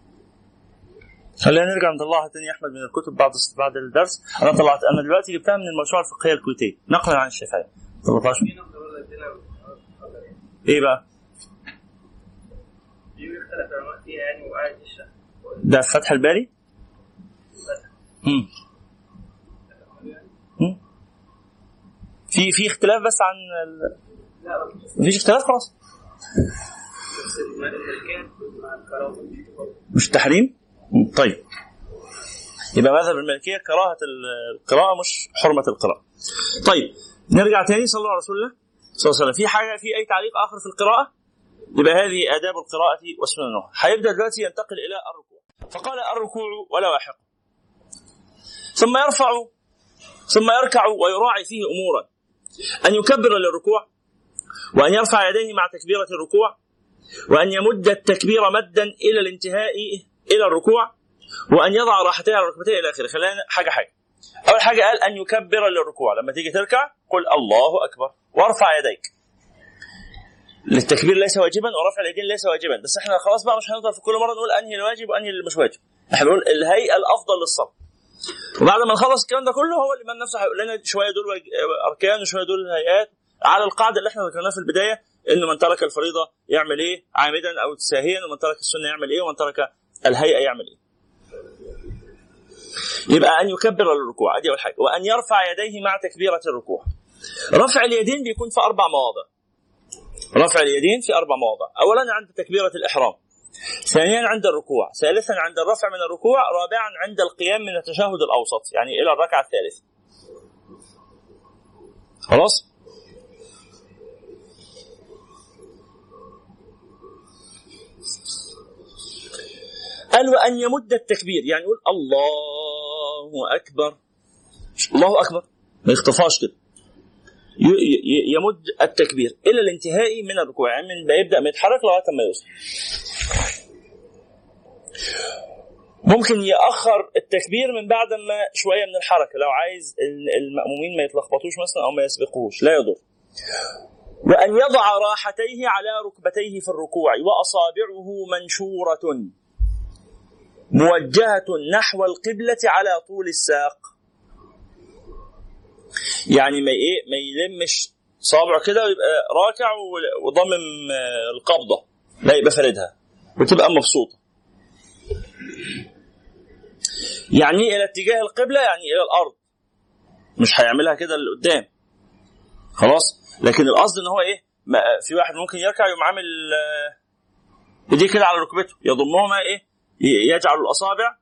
خلينا نرجع نطلعها تاني يا أحمد من الكتب بعد بعد الدرس. أنا طلعت أنا دلوقتي جبتها من الموسوعة الفقهية الكويتية. نقلا عن الشافعي 13 إيه بقى؟ يعني ده في فتح الباري؟ مم. في في اختلاف بس عن ال... مفيش اختلاف خلاص. مش تحريم. طيب. يبقى مذهب المالكيه كراهة القراءة مش حرمة القراءة. طيب نرجع تاني صلوا على رسول الله صلى الله عليه وسلم. في حاجة في أي تعليق آخر في القراءة؟ يبقى هذه آداب القراءة وسننها هيبدأ دلوقتي ينتقل إلى الركوع. فقال الركوع ولا ثم يرفع ثم يركع ويراعي فيه أمورا. أن يكبر للركوع وأن يرفع يديه مع تكبيرة الركوع وأن يمد التكبير مدا إلى الانتهاء إلى الركوع وأن يضع راحتيه على ركبتيه إلى آخره. خلينا حاجة حاجة. أول حاجة قال أن يكبر للركوع. لما تيجي تركع قل الله أكبر. وارفع يديك. التكبير ليس واجبا ورفع اليدين ليس واجبا. بس إحنا خلاص بقى مش هنفضل في كل مرة نقول أنهي الواجب وأنهي اللي مش واجب. إحنا بنقول الهيئة الأفضل للصلاة. وبعد ما نخلص الكلام ده كله هو الامام نفسه هيقول لنا شوية دول أركان وشوية دول هيئات على القاعدة اللي إحنا ذكرناها في البداية إنه من ترك الفريضة يعمل إيه؟ عامدا أو ساهيا ومن ترك السنة يعمل إيه؟ ومن ترك الهيئة يعمل إيه؟ يبقى أن يكبر للركوع ادي أول حاجة. وأن يرفع يديه مع تكبيرة الركوع. رفع اليدين بيكون في أربع مواضع. رفع اليدين في أربع مواضع. اولا عند تكبيرة الإحرام. ثانيا عند الركوع ثالثا عند الرفع من الركوع رابعا عند القيام من التشهد الأوسط يعني إلى الركعة الثالثة. خلاص؟ قال وان يمد التكبير يعني يقول الله أكبر. الله أكبر. ما يخطفهاش كده. يمد التكبير إلى الانتهاء من الركوع يعني من يبدأ ما يتحرك لغاية ما يوصل. ممكن يأخر التكبير من بعد ما شوية من الحركة لو عايز المأمومين ما يتلخبطوش مثلا أو ما يسبقوش لا يضر. وأن يضع راحتيه على ركبتيه في الركوع وأصابعه منشورة موجهة نحو القبلة على طول الساق. يعني ما إيه ما يلمش صابعه كده ويبقى راكع وضمم القبضة لا يبقى فردها وتبقى مبسوطة. يعني إلى اتجاه القبلة يعني إلى الأرض. مش هيعملها كده لقدام خلاص؟ لكن القصد إن هو إيه؟ في واحد ممكن يركع يقوم عامل إيديه كده على ركبته. يضمهما إيه؟ يجعل الأصابع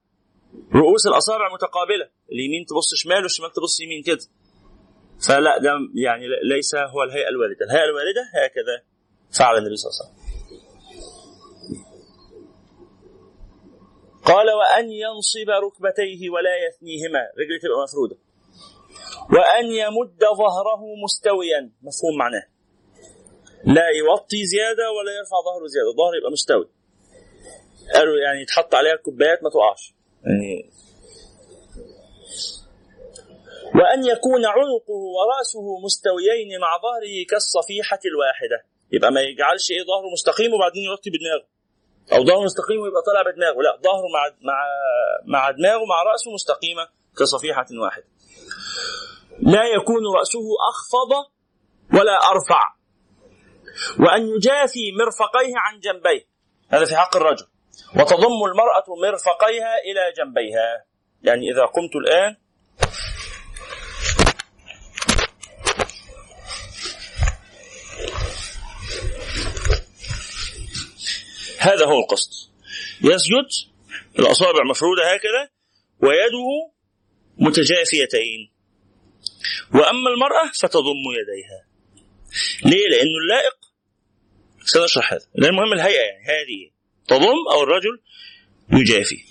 رؤوس الأصابع متقابلة. اليمين تبص شمال والشمال تبص يمين كده. فلا ده يعني ليس هو الهيئة الواردة، الهيئة الواردة هكذا فعل النبي صلى الله عليه وسلم. قال وأن ينصب ركبتيه ولا يثنيهما. رجله تبقى مفرودة. وأن يمد ظهره مستويا. مفهوم معناه. لا يوطي زيادة ولا يرفع ظهره زيادة. ظهره يبقى مستوي. قالوا يعني يتحط عليها الكوبايات ما تقعش. يعني وأن يكون عنقه ورأسه مستويين مع ظهره كالصفيحة الواحدة. يبقى ما يجعلش إيه ظهره مستقيم وبعدين يغطي بدماغه أو ظهره مستقيم ويبقى طالع بدماغه. لا ظهره مع مع مع دماغه مع رأسه مستقيمة كصفيحة واحدة. لا يكون رأسه أخفض ولا أرفع. وأن يجافي مرفقيه عن جنبيه. هذا في حق الرجل. وتضم المرأة مرفقيها إلى جنبيها. يعني إذا قمت الآن هذا هو القصد. يسجد الأصابع مفرودة هكذا ويده متجافيتين. وأما المرأة فتضم يديها. ليه؟ لأنه اللائق سنشرح هذا. لأن المهم الهيئة يعني هذه. تضم أو الرجل يجافي.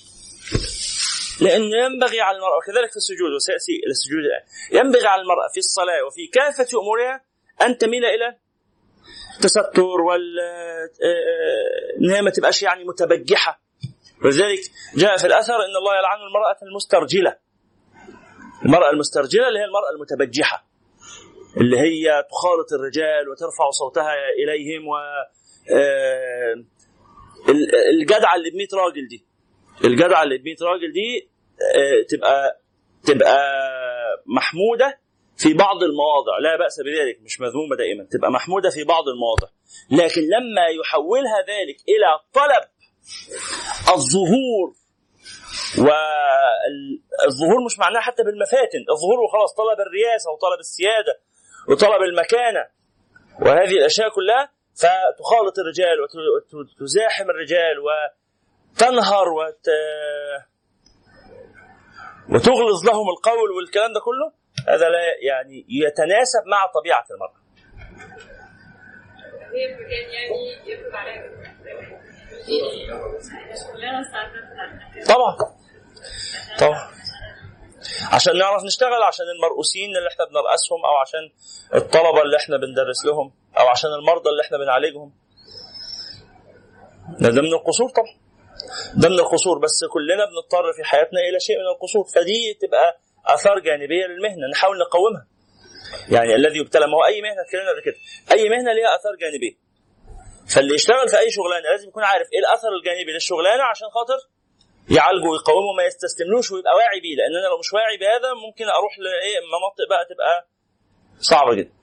لأنه ينبغي على المرأة وكذلك في السجود وسيأتي إلى السجود الآن. ينبغي على المرأة في الصلاة وفي كافة أمورها أن تميل إلى التستر وال إن هي ما تبقاش يعني متبجحة. ولذلك جاء في الأثر إن الله يلعن المرأة المسترجلة. المرأة المسترجلة اللي هي المرأة المتبجحة اللي هي تخالط الرجال وترفع صوتها إليهم و الجدعة اللي ب 100 راجل دي. الجدعة اللي ب 100 راجل دي تبقى تبقى محمودة في بعض المواضع لا بأس بذلك مش مذمومة دائما تبقى محمودة في بعض المواضع. لكن لما يحولها ذلك إلى طلب الظهور والظهور مش معناه حتى بالمفاتن الظهور وخلاص طلب الرياسة وطلب السيادة وطلب المكانة وهذه الأشياء كلها فتخالط الرجال وتزاحم الرجال وتنهر وت... وتغلظ لهم القول والكلام ده كله. هذا لا يعني يتناسب مع كلنا ساعات طبعا. طبعا. عشان نعرف نشتغل عشان المرؤوسين اللي إحنا بنرأسهم أو عشان الطلبة اللي إحنا بندرس لهم أو عشان المرضى اللي إحنا بنعالجهم. ده من القصور طبعا. ده من القصور بس كلنا بنضطر في حياتنا إلى شيء من القصور. فدي تبقى آثار جانبية للمهنة نحاول نقومها. يعني الذي يبتلى ما هو أي مهنة اتكلمنا قبل كده. أي مهنة ليها آثار جانبية. فاللي يشتغل في أي شغلانة لازم يكون عارف إيه الاثر الجانبي للشغلانة عشان خاطر يعالجه ويقومه ما يستسلملوش ويبقى واعي بيه. لأن أنا لو مش واعي بهذا ممكن أروح لإيه مناطق بقى تبقى صعبة جدا.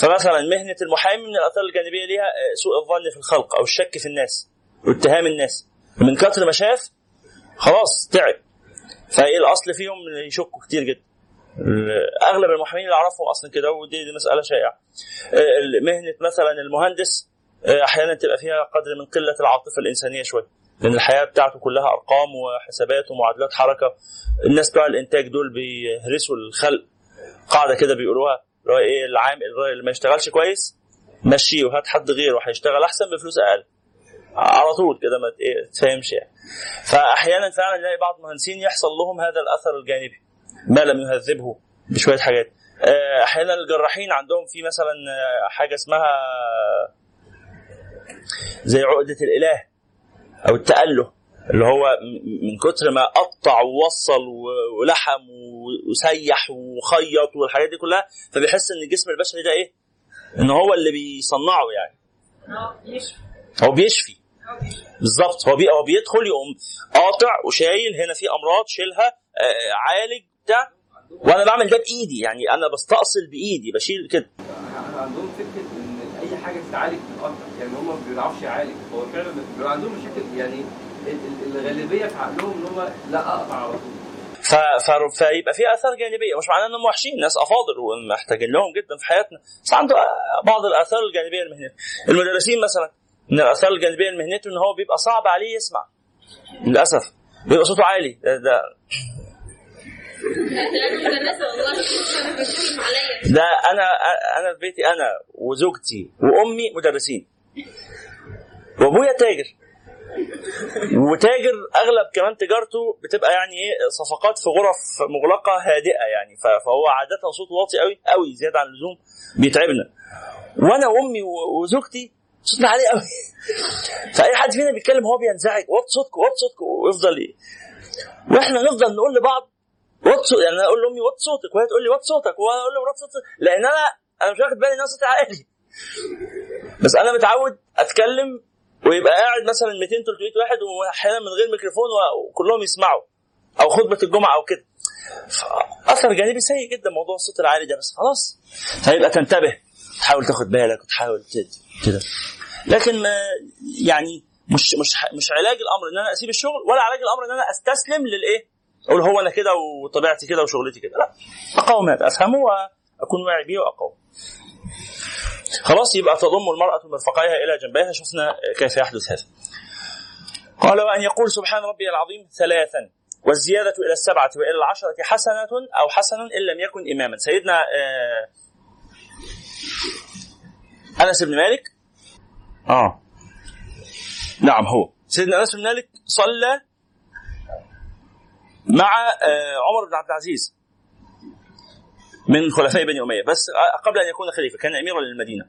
فمثلا مهنة المحامي من الآثار الجانبية ليها آه، سوء الظن في الخلق أو الشك في الناس واتهام الناس. من كتر ما شاف خلاص تعب. فايه الاصل فيهم؟ يشكوا كتير جدا. اغلب المحامين اللي اعرفهم أصلا كده ودي دي مسألة شائعة. مهنة مثلا المهندس آه، أحيانا تبقى فيها قدر من قلة العاطفة الإنسانية شوية لأن الحياة بتاعته كلها أرقام وحسابات ومعادلات حركة. الناس بتوع الإنتاج دول بيهرسوا الخلق. قاعدة كده بيقولوها اللي هو إيه العام اللي ما يشتغلش كويس مشيه وهات حد غيره هيشتغل أحسن بفلوس أقل. على طول كده ما ت- إيه، تفهمش يعني فأحيانا فعلا نلاقي بعض المهندسين يحصل لهم هذا الأثر الجانبي ما لم يهذبه بشوية حاجات. آه، أحيانا الجراحين عندهم في مثلا آه، حاجة اسمها زي عقدة الإله أو التأله اللي هو من كتر ما قطع ووصل ولحم وسيح وخيط والحاجات دي كلها فبيحس إن الجسم البشري ده إيه؟ إن هو اللي بيصنعه يعني. يشفي هو بيشفي. بالظبط. هو بي... هو بيدخل يقوم قاطع وشايل هنا في أمراض شيلها آه عالج بتاع. وأنا بعمل ده بإيدي يعني أنا بستأصل بإيدي بشيل كده. عندهم فكرة إن أي حاجة تتعالج تتقطع يعني هم ما بيعرفش يعالج. هو فعلا بيبقى عندهم مشاكل يعني ال- ال- الغالبية في عقلهم إن هم لا أقطع على طول. ف... ف... فيبقى في آثار جانبية. مش معناه انهم وحشين ناس أفاضل ومحتاجين لهم جدا في حياتنا. بس عنده بعض الآثار الجانبية لمهنته المدرسين مثلا. من الاثار الجانبيه لمهنته إن هو بيبقى صعب عليه يسمع. للأسف. بيبقى صوته عالي. ده, ده ده أنا أنا في بيتي أنا وزوجتي وأمي مدرسين. وأبويا تاجر. وتاجر أغلب كمان تجارته بتبقى يعني إيه صفقات في غرف مغلقة هادئة يعني. فهو عادة صوته واطي قوي قوي زيادة عن اللزوم بيتعبنا. وأنا وأمي وزوجتي صوتنا عالي قوي فأي حد فينا بيتكلم هو بينزعج وطي صوتك وطي صوتك ويفضل إيه وإحنا نفضل نقول لبعض وطي صوت يعني أنا أقول لأمي وطي صوتك وهي تقول لي وطي صوتك وأنا أقول وطي صوتك لأن أنا أنا مش واخد بالي إن أنا صوتي عالي. بس أنا متعود أتكلم ويبقى قاعد مثلا 200 300 واحد واحيانا من غير ميكروفون وكلهم يسمعوا أو خطبة الجمعة أو كده. اثر جانبي سيء جدا موضوع الصوت العالي ده بس خلاص فيبقى تنتبه. تحاول تاخد بالك وتحاول كده. لكن ما يعني مش مش مش علاج الأمر إن أنا أسيب الشغل ولا علاج الأمر إن أنا أستسلم للإيه؟ أقول هو أنا كده وطبيعتي كده وشغلتي كده. لا أقاوم هذا أفهمه وأكون واعي بيه وأقاوم. خلاص يبقى تضم المرأة مرفقيها إلى جنبيها. شفنا كيف يحدث هذا. قال وأن يقول سبحان ربي العظيم ثلاثا والزيادة إلى السبعة وإلى العشرة حسنة أو حسن إن لم يكن إماما سيدنا آه، أنس بن مالك؟ آه. نعم هو. سيدنا أنس بن مالك صلى مع آه، عمر بن عبد العزيز من خلفاء بني أمية بس قبل أن يكون خليفة كان أميرا للمدينة.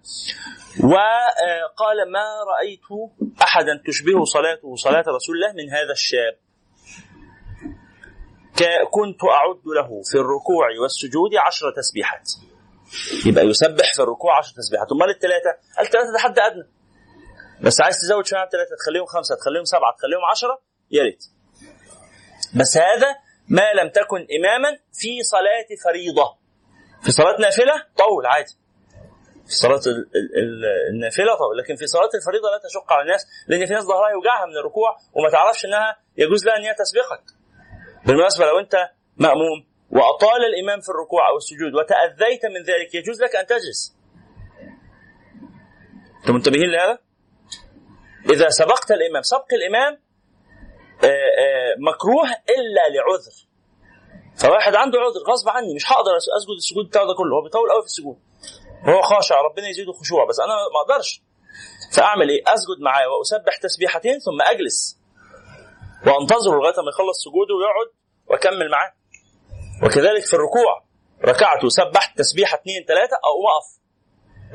وقال ما رأيت أحدا تشبه صلاته صلاة رسول الله من هذا الشاب؟ كنت أعد له في الركوع والسجود عشر تسبيحات. يبقى يسبح في الركوع عشر تسبيحات. أمال الثلاثه الثلاثه ده حد أدنى. بس عايز تزود شوية على الثلاثه تخليهم خمسة تخليهم سبعة تخليهم عشرة يا ريت. بس هذا ما لم تكن إماما في صلاة فريضة. في صلاة نافلة طول عادي. في صلاة ال- ال- ال- النافلة طول لكن في صلاة الفريضه لا تشق على الناس لأن في ناس ظهرها يوجعها من الركوع وما تعرفش إنها يجوز لها أن هي تسبقك. بالمناسبة لو أنت مأموم وأطال الإمام في الركوع أو السجود وتأذيت من ذلك يجوز لك أن تجلس. أنتم منتبهين لهذا؟ إذا سبقت الإمام سبق الإمام آه، آه، مكروه إلا لعذر. فواحد عنده عذر غصب عني مش هقدر أسجد السجود بتاعه ده كله هو بيطول قوي في السجود. هو خاشع ربنا يزيده خشوع بس أنا ما أقدرش. فأعمل إيه؟ أسجد معاه وأسبح تسبيحتين ثم أجلس. وانتظره لغاية ما يخلص سجوده ويقعد وأكمل معاه. وكذلك في الركوع. ركعت وسبحت تسبيحة اثنين ثلاثة اقوم اقف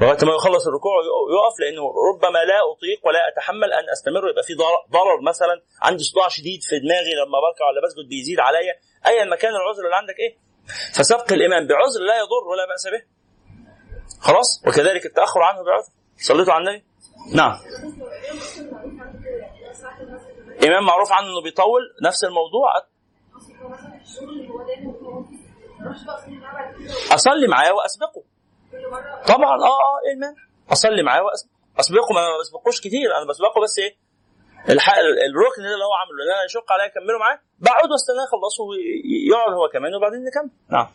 لغاية ما يخلص الركوع ويقف لأنه ربما لا أطيق ولا أتحمل أن أستمر. يبقى في ضرر مثلا. عندي صداع شديد في دماغي لما بركع ولا بسجد بيزيد عليا ايا ما كان العذر اللي عندك إيه؟ فسبق الإمام. بعذر لا يضر ولا بأس به. خلاص؟ وكذلك التأخر عنه بعذر. صليتوا على النبي؟ نعم. إمام معروف عنه إنه بيطول نفس الموضوع. أصلي معاه وأسبقه. طبعا آه آه إيه المانع؟ أصلي معاه وأسبقه. أسبقه ما بسبقوش كتير أنا بسبقه بس إيه الحق الركن اللي هو عامله اللي أنا يشق عليا اكمله معاه. بقعد واستناه يخلصه ويقعد هو كمان وبعدين نكمل. نعم.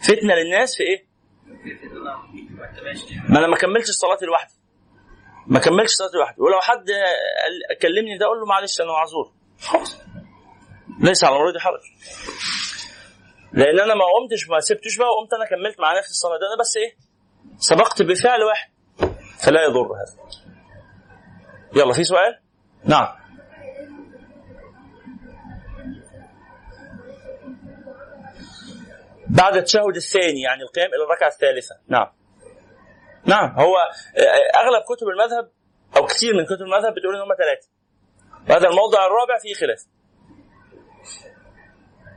فتنة للناس في إيه؟ ما أنا ما كملتش الصلاة لوحدي. ما كملتش صلاتي لوحدي. ولو حد كلمني ده أقول له معلش أنا معذور. خلاص. ليس على مريض حرج لأن أنا ما قمتش ما سبتوش بقى وقمت أنا كملت مع نفسي الصلاة ده أنا بس إيه؟ سبقت بفعل واحد فلا يضر هذا. يلا في سؤال؟ نعم. بعد التشهد الثاني يعني القيام إلى الركعة الثالثة. نعم. نعم. هو آه، أغلب كتب المذهب أو كثير من كتب المذهب بتقول إن هم ثلاثة. وهذا الموضع الرابع فيه خلاف.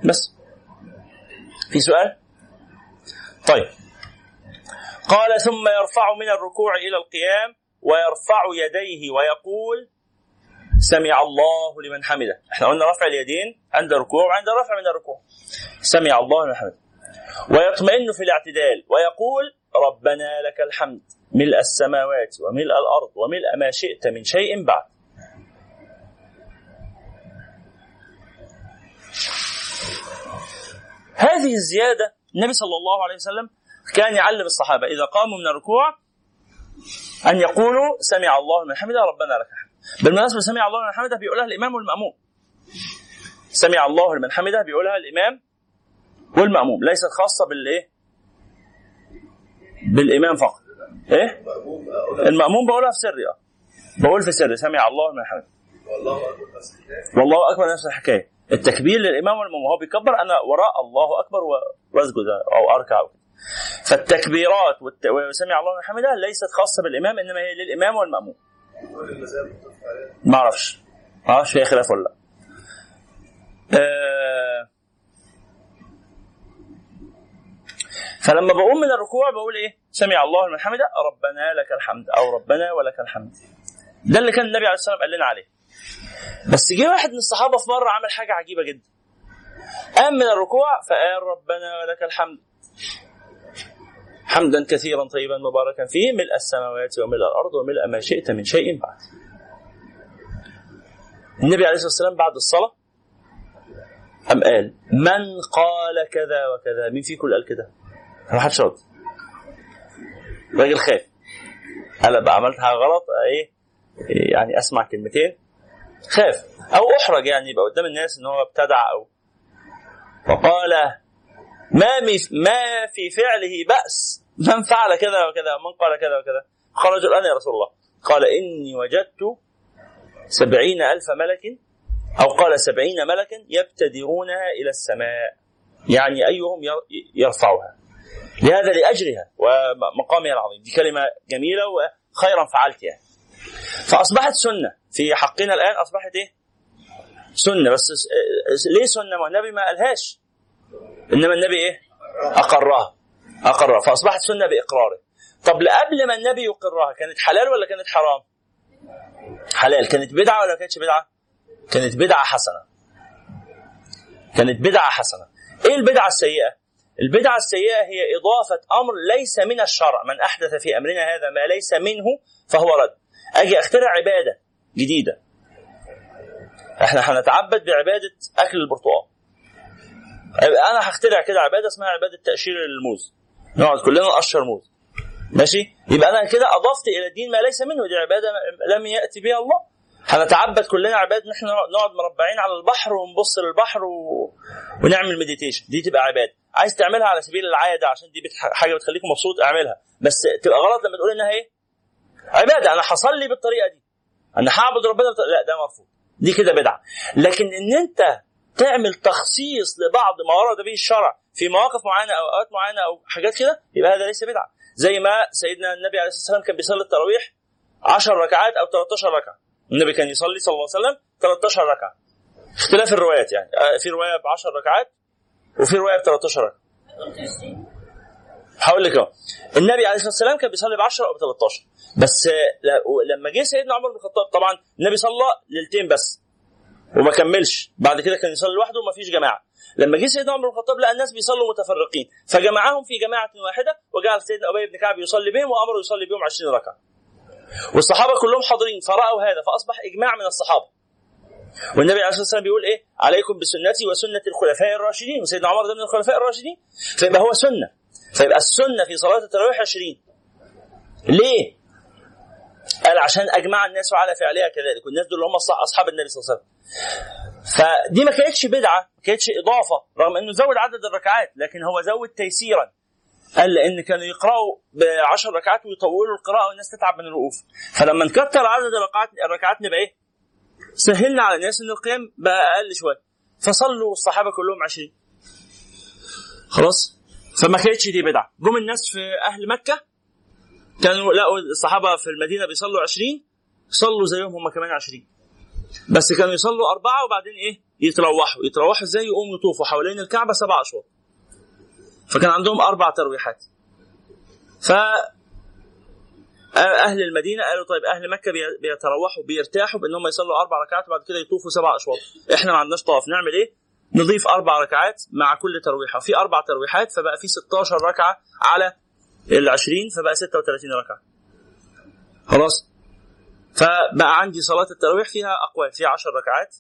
بس. في سؤال؟ طيب. قال ثم يرفع من الركوع إلى القيام ويرفع يديه ويقول سمع الله لمن حمده. إحنا قلنا رفع اليدين عند الركوع وعند الرفع من الركوع. سمع الله لمن حمده. ويطمئن في الاعتدال ويقول ربنا لك الحمد ملء السماوات وملء الأرض وملء ما شئت من شيء بعد. هذه الزيادة النبي صلى الله عليه وسلم كان يعلم الصحابة. إذا قاموا من الركوع أن يقولوا سمع الله لمن حمده ربنا لك الحمد. بالمناسبة سمع الله لمن حمده بيقولها الإمام والماموم سمع الله لمن حمده بيقولها الإمام والمأموم. ليست خاصة بالإيه؟ بالإمام فقط. إيه؟ المأموم بقولها في سري. آه. بقول في سر سمع الله لمن حمده. والله أكبر نفس الحكاية. التكبير للإمام والماموم هو بيكبر أنا وراء الله أكبر وأسجد أو أركع. فالتكبيرات. وسمع الله لمن حمده ليست خاصة بالإمام إنما هي للإمام والمأموم. ما أعرفش. ما أعرفش فيها خلاف ولا لا. آه، فلما بقوم من الركوع بقول إيه؟ سمع الله لمن حمده ربنا لك الحمد أو ربنا ولك الحمد. ده اللي كان النبي عليه الصلاة والسلام قال لنا عليه. بس جه واحد من الصحابة في مرة عمل حاجة عجيبة جدا. قام من الركوع فقال ربنا ولك الحمد. حمدا كثيرا طيبا مباركا فيه ملء السماوات وملء الأرض وملء ما شئت من شيء بعد. النبي عليه الصلاة والسلام بعد الصلاة قام قال من قال كذا وكذا. مين فيكم قال كده؟ ما حدش رد. راجل خاف. أنا بقى عملت حاجة غلط إيه يعني أسمع كلمتين. خاف. أو أحرج يعني يبقى قدام الناس إن هو ابتدع أو وقال ما ما في فعله بأس. من فعل كذا وكذا من قال كذا وكذا. خرج الآن يا رسول الله. قال إني وجدت سبعين ألف ملك أو قال سبعين ملكا يبتدرونها إلى السماء. يعني أيهم ير- يرفعها. لهذا لأجرها ومقامها العظيم. دي كلمة جميلة وخيرا فعلت يعني. فأصبحت سنة. في حقنا الآن أصبحت إيه؟ سنة. بس ليه سنة؟ ما النبي ما قالهاش. إنما النبي إيه؟ أقرها. أقرها. فأصبحت سنة بإقراره. طب قبل ما النبي يقرها كانت حلال ولا كانت حرام؟ حلال. كانت بدعة ولا كانتش بدعة؟ كانت بدعة حسنة. كانت بدعة حسنة. إيه البدعة السيئة؟ البدعة السيئة هي إضافة أمر ليس من الشرع. من أحدث في أمرنا هذا ما ليس منه فهو رد. أجي أخترع عبادة. جديدة. إحنا هنتعبد بعبادة أكل البرتقال. أنا هخترع كده عبادة اسمها عبادة تأشير الموز. نقعد كلنا نقشر موز. ماشي؟ يبقى أنا كده أضفت إلى الدين ما ليس منه. دي عبادة لم يأتي بها الله. هنتعبد كلنا عباد إن إحنا نقعد مربعين على البحر ونبص للبحر و... ونعمل مديتيشن دي تبقى عبادة. عايز تعملها على سبيل العادة عشان دي. حاجة بتخليك مبسوط اعملها. بس تبقى غلط لما تقول إنها إيه؟ عبادة. أنا هصلي بالطريقة دي. أنا هعبد ربنا. لا ده مرفوض دي كده بدعة. لكن إن أنت تعمل تخصيص لبعض ما ورد به الشرع في مواقف معينة أو أوقات معينة أو حاجات كده يبقى هذا ليس بدعة. زي ما سيدنا النبي عليه الصلاة والسلام كان بيصلي التراويح 10 ركعات أو 13 ركعة. النبي كان يصلي صلى الله عليه وسلم 13 ركعة. اختلاف الروايات يعني. آه، في رواية ب 10 ركعات وفي رواية ب 13 ركعة. هقول لك أهو. النبي عليه الصلاة والسلام كان بيصلي ب 10 أو ب 13 بس آه، لما جه سيدنا عمر بن الخطاب طبعا النبي صلى ليلتين بس وما كملش. بعد كده كان يصلي لوحده وما فيش جماعة. لما جه سيدنا عمر بن الخطاب لقى الناس بيصلوا متفرقين. فجمعهم في جماعة واحدة وجعل سيدنا أبي بن كعب يصلي بهم وامره يصلي بهم 20 ركعة. والصحابة كلهم حاضرين فرأوا هذا فأصبح إجماع من الصحابة. والنبي عليه الصلاة والسلام بيقول إيه؟ عليكم بسنتي وسنة الخلفاء الراشدين. وسيدنا عمر ده من الخلفاء الراشدين؟ فيبقى هو سنة. فيبقى السنة في صلاة التراويح 20 ليه؟ قال عشان أجمع الناس على فعلها كذلك والناس دول هم أصحاب النبي صلى الله عليه وسلم. فدي ما كانتش بدعة ما كانتش إضافة رغم إنه زود عدد الركعات لكن هو زود تيسيرا. قال لأن كانوا يقرأوا ب 10 ركعات ويطولوا القراءة والناس تتعب من الوقوف. فلما نكتر عدد الركعات الركعات نبقى إيه؟ سهلنا على الناس إن القيام بقى أقل شوية. فصلوا الصحابة كلهم 20 خلاص؟ فما كانتش دي بدعة. جم الناس في أهل مكة كانوا لقوا الصحابة في المدينة بيصلوا 20 صلوا زيهم هم كمان 20 بس كانوا يصلوا أربعة وبعدين إيه؟ يتروحوا، يتروحوا إزاي؟ يقوموا يطوفوا حوالين الكعبة سبع أشواط. فكان عندهم أربع ترويحات. ف أهل المدينة قالوا طيب أهل مكة بي- بيتروحوا بيرتاحوا بأنهم يصلوا أربع ركعات وبعد كده يطوفوا سبع أشواط. إحنا ما عندناش طواف، نعمل إيه؟ نضيف أربع ركعات مع كل ترويحة، في أربع ترويحات فبقى في 16 ركعة على ال 20 فبقى 36 ركعة. خلاص؟ فبقى عندي صلاة التراويح فيها أقوال فيها 10 ركعات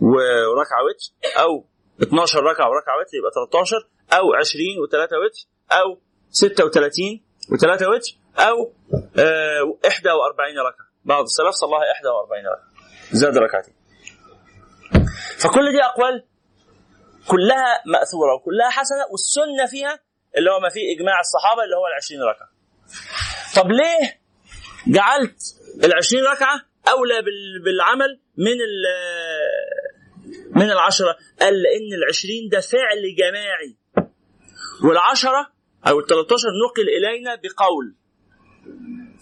وركعة وتر أو 12 ركعة وركعة وتر يبقى 13 أو 20 وثلاثة وتر أو 36 وثلاثة وتر أو آه 41 ركعة بعض السلف صلاها 41 ركعة زاد ركعتين فكل دي أقوال كلها مأثورة وكلها حسنة والسنة فيها اللي هو ما فيه إجماع الصحابة اللي هو ال 20 ركعة. طب ليه جعلت ال 20 ركعة أولى بال- بالعمل من ال من العشرة؟ قال لأن ال 20 ده فعل جماعي. والعشرة أو ال 13 نقل إلينا بقول.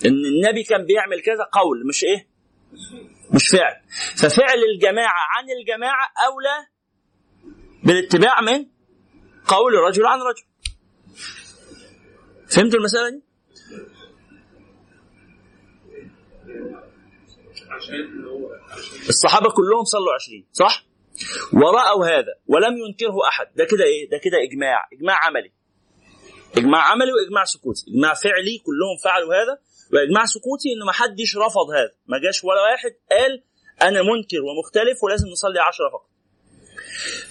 إن النبي كان بيعمل كذا قول مش إيه؟ مش فعل. ففعل الجماعة عن الجماعة أولى بالاتباع من قول رجل عن رجل. فهمتوا المسألة دي؟ الصحابة كلهم صلوا عشرين صح؟ ورأوا هذا ولم ينكره أحد. ده كده إيه؟ ده كده إجماع إجماع عملي. إجماع عملي وإجماع سكوتي. إجماع فعلي كلهم فعلوا هذا. وإجماع سكوتي إنه ما حدش رفض هذا. ما جاش ولا واحد قال أنا منكر ومختلف ولازم نصلي عشرة فقط.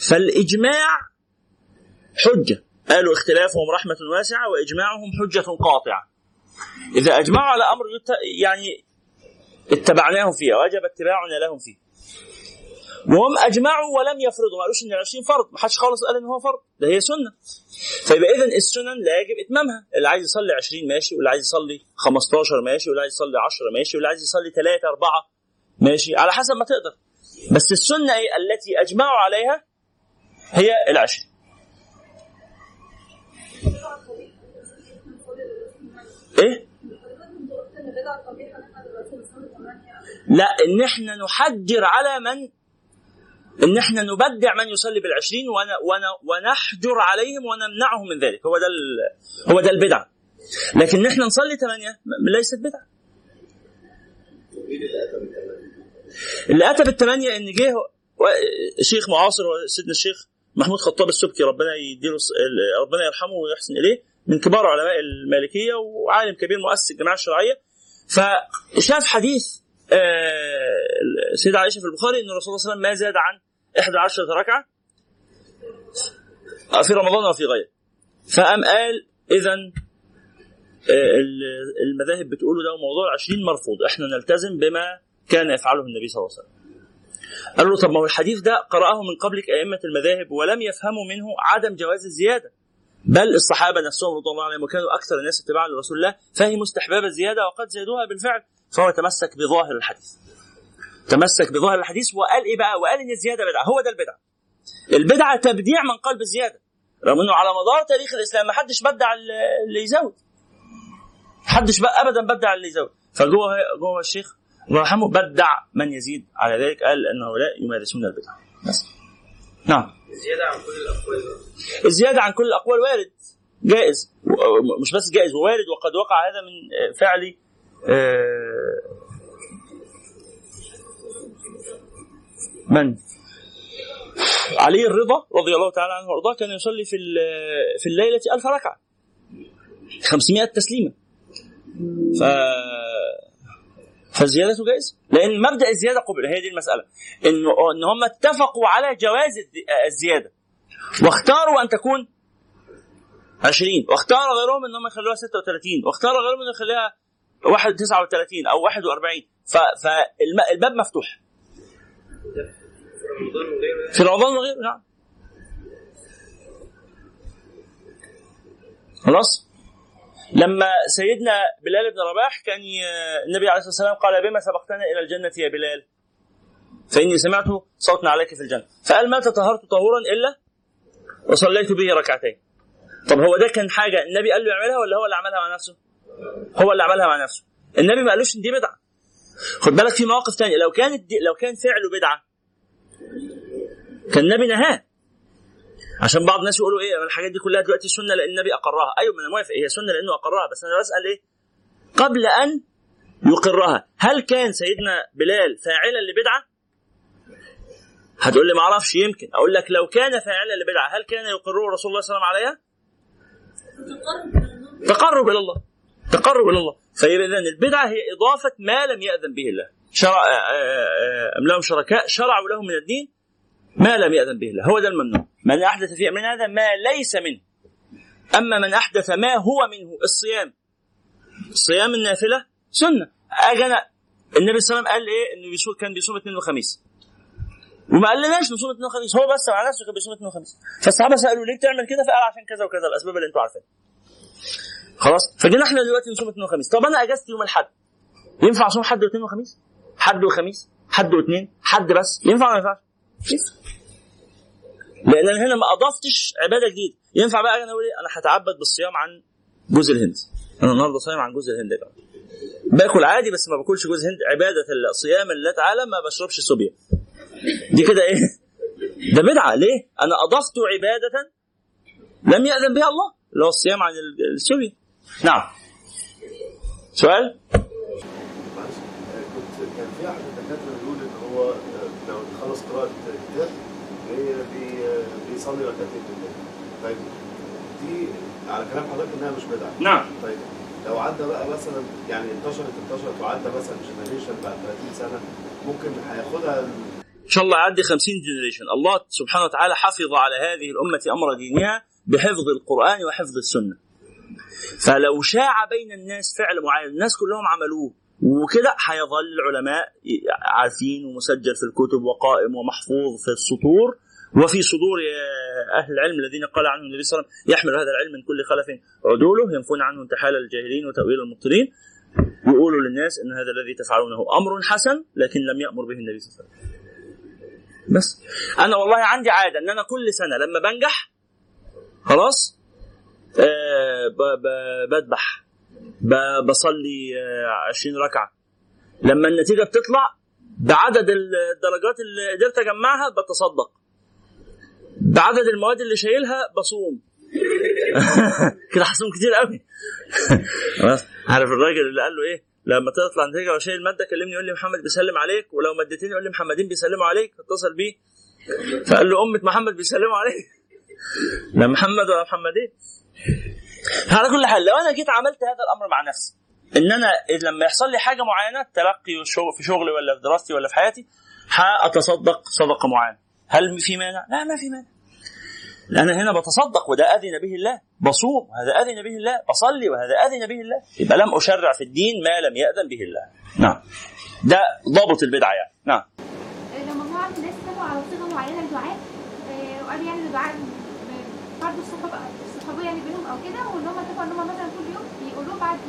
فالإجماع حجة. قالوا اختلافهم رحمة واسعة وإجماعهم حجة قاطعة. إذا أجمعوا على يت- يعني اتبعناهم فيها وجب اتباعنا لهم فيه. وهم أجمعوا ولم يفرضوا ما قالوش إن العشرين فرض ما حدش خالص قال إن هو فرض ده هي سنة. فيبقى اذا السنن لا يجب إتمامها. اللي عايز يصلي 20 ماشي واللي عايز يصلي 15 ماشي واللي عايز يصلي 10 ماشي واللي عايز يصلي 3 4 ماشي على حسب ما تقدر. بس السنة إيه التي أجمعوا عليها هي العشر إيه؟ لا إن إحنا نحجر على من؟ إن إحنا نبدع من يصلي بالعشرين ون ون ونحجر عليهم ونمنعهم من ذلك. هو ده هو ده البدعه لكن إحنا نصلي ثمانيه ليست بدعة. اللي أتى بالثمانيه إن جه شيخ معاصر سيدنا الشيخ محمود خطاب السبكي ربنا يديله ربنا يرحمه ويحسن إليه. من كبار علماء المالكية وعالم كبير مؤسس الجماعه الشرعية. فشاف حديث آه، السيدة عائشة في البخاري إن الرسول صلى الله عليه وسلم ما زاد عن 11 ركعة في رمضان وفي غيره. فقام قال اذا المذاهب بتقوله ده موضوع 20 مرفوض إحنا نلتزم بما كان يفعله النبي صلى الله عليه وسلم. قال له طب ما هو الحديث ده قرأه من قبلك أئمة المذاهب ولم يفهموا منه عدم جواز الزيادة. بل الصحابة نفسهم رضي الله عنهم وكانوا أكثر الناس اتباعا لرسول الله فهموا استحباب الزيادة وقد زادوها بالفعل فهو تمسك بظاهر الحديث. تمسك بظاهر الحديث وقال إيه بقى؟ وقال إن الزيادة بدعة هو ده البدعة البدعة تبديع من قلب الزيادة. رغم إنه على مدار تاريخ الإسلام ما حدش بدع اللي يزود. حدش بقى ابدا بدع اللي يزود. فجوه جوه الشيخ الله يرحمه بدع من يزيد. على ذلك قال ان هؤلاء يمارسون البدع. بس. نعم. زيادة عن كل الأقوال. الزيادة عن كل الأقوال. وارد. جائز. مش بس جائز ووارد وقد وقع هذا من آه، فعل آه، من؟ علي الرضا رضي الله تعالى عنه وأرضاه كان يصلي في في الليلة ألف ركعة. 500 تسليمة. ف فالزيادة جائزة لأن مبدأ الزيادة قبل هي دي المسألة. إنه إن هم اتفقوا على جواز الد- الزيادة. واختاروا أن تكون 20 واختار غيرهم انهم يخلوها 36 واختار غيرهم انهم يخليها 1 39 أو 41 فالباب مفتوح. في رمضان وغيره نعم. خلاص؟ لما سيدنا بلال بن رباح كان. النبي عليه الصلاة والسلام قال بما سبقتنا إلى الجنة يا بلال؟ فإني سمعت صوتا عليك في الجنة. فقال ما تطهرت طهورا إلا وصليت به ركعتين. طب هو ده كان حاجة النبي قال له يعملها ولا هو اللي عملها مع نفسه؟ هو اللي عملها مع نفسه. النبي ما قالوش إن دي بدعة. خد بالك في مواقف تانية. لو كانت لو كان فعله بدعة كان النبي نهاه. عشان بعض الناس يقولوا إيه الحاجات دي كلها دلوقتي سنة لأن النبي أقرها. أيوه أنا موافق هي سنة لأنه أقرها بس أنا بسأل إيه؟ قبل أن يقرها. هل كان سيدنا بلال فاعلا لبدعة؟ هتقول لي ما أعرفش يمكن. أقول لك لو كان فاعلا لبدعة هل كان يقره رسول الله صلى الله عليه وسلم عليها؟ تقرب إلى الله. تقرب إلى الله. فيبقى اذا البدعة هي إضافة ما لم يأذن به الله. شرع آه، آه، أم لهم شركاء شرعوا لهم من الدين. ما لم يأذن به الله هو ده الممنوع. من أحدث في امرنا هذا ما ليس منه. أما من أحدث ما هو منه الصيام. النافلة سنة. أجي أنا النبي صلى الله عليه وسلم قال إيه؟ إنه بيصوم كان بيصوم اثنين وخميس. وما قالناش نصوم اثنين وخميس. هو بس مع نفسه كان بيصوم اثنين وخميس. فالصحابة سألوا ليه بتعمل كده؟ فقال عشان كذا وكذا الأسباب اللي أنتوا عارفينها. خلاص؟ فجينا إحنا دلوقتي نصوم اثنين وخميس. طب أنا اجازتي يوم الأحد. ينفع أصوم حد واثنين وخميس؟ حد وخميس؟ حد واثنين؟ حد بس؟ ينفع ولا ما ينفعش؟ لأن أنا هنا ما أضفتش عبادة جديدة. ينفع بقى أنا أقول إيه؟ أنا هتعبد بالصيام عن جوز الهند. أنا النهارده صايم عن جوز الهند يا جماعة باكل عادي بس ما باكلش جوز هند عبادة الصيام لله تعالى ما بشربش صوبيا دي كده إيه؟ ده بدعة. ليه؟ أنا أضفت عبادة لم يأذن بها الله اللي هو الصيام عن ال- الصوبيا نعم. سؤال؟ معلش كنت كان في أحد الدكاترة بيقول إن هو آه، لو خلص قراءة بي- آه، بيصلي ركعتين بالليل طيب دي على كلام حضرتك إنها مش بدعة. نعم. طيب لو عدى بقى مثلا يعني انتشرت انتشرت وعدى مثلا generation بعد 30 سنة ممكن هياخدها إن شاء الله يعدي 50 generation الله سبحانه وتعالى حفظ على هذه الأمة أمر دينها بحفظ القرآن وحفظ السنة. فلو شاع بين الناس فعل معين الناس كلهم عملوه وكده هيظل العلماء عارفين ومسجل في الكتب وقائم ومحفوظ في السطور وفي صدور أهل العلم الذين قال عنهم النبي صلى الله عليه وسلم يحمل هذا العلم من كل خلف عدوله ينفون عنه انتحال الجاهلين وتأويل المبطلين. يقولوا للناس إن هذا الذي تفعلونه أمر حسن لكن لم يأمر به النبي صلى الله عليه وسلم. بس. أنا والله عندي عادة إن أنا كل سنة لما بنجح خلاص آه بذبح بصلي آه 20 ركعة. لما النتيجة بتطلع بعدد الدرجات اللي قدرت أجمعها بتصدق. بعدد المواد اللي شايلها بصوم. كده هصوم كتير قوي. خلاص عارف الراجل اللي قال له إيه؟ لما تطلع نتيجه وشايل الماده كلمني يقول لي محمد بيسلم عليك ولو مادتين يقول لي محمدين بيسلموا عليك اتصل بيه. فقال له أمة محمد بيسلموا عليك. لا محمد ولا محمدين على كل حال لو أنا جيت عملت هذا الأمر مع نفسي إن أنا لما يحصل لي حاجة معينة تلقي في شغلي ولا في دراستي ولا في حياتي هتصدق صدقة معينة. هل في مانع؟ لا ما في مانع. أنا هنا بتصدق وده أذن به الله بصوم هذا أذن به الله بصلي وهذا أذن به الله يبقى لم أشرع في الدين ما لم يأذن به الله. نعم. ده ضابط البدعة يعني. نعم. لو مجموعة من الناس اتفقوا على صيغة معينة للدعاء آه، وقالوا يعني الدعاء فرض الصحابية يعني بينهم أو كده وإن هم اتفقوا إن هم مثلا كل يوم يقولوه بعد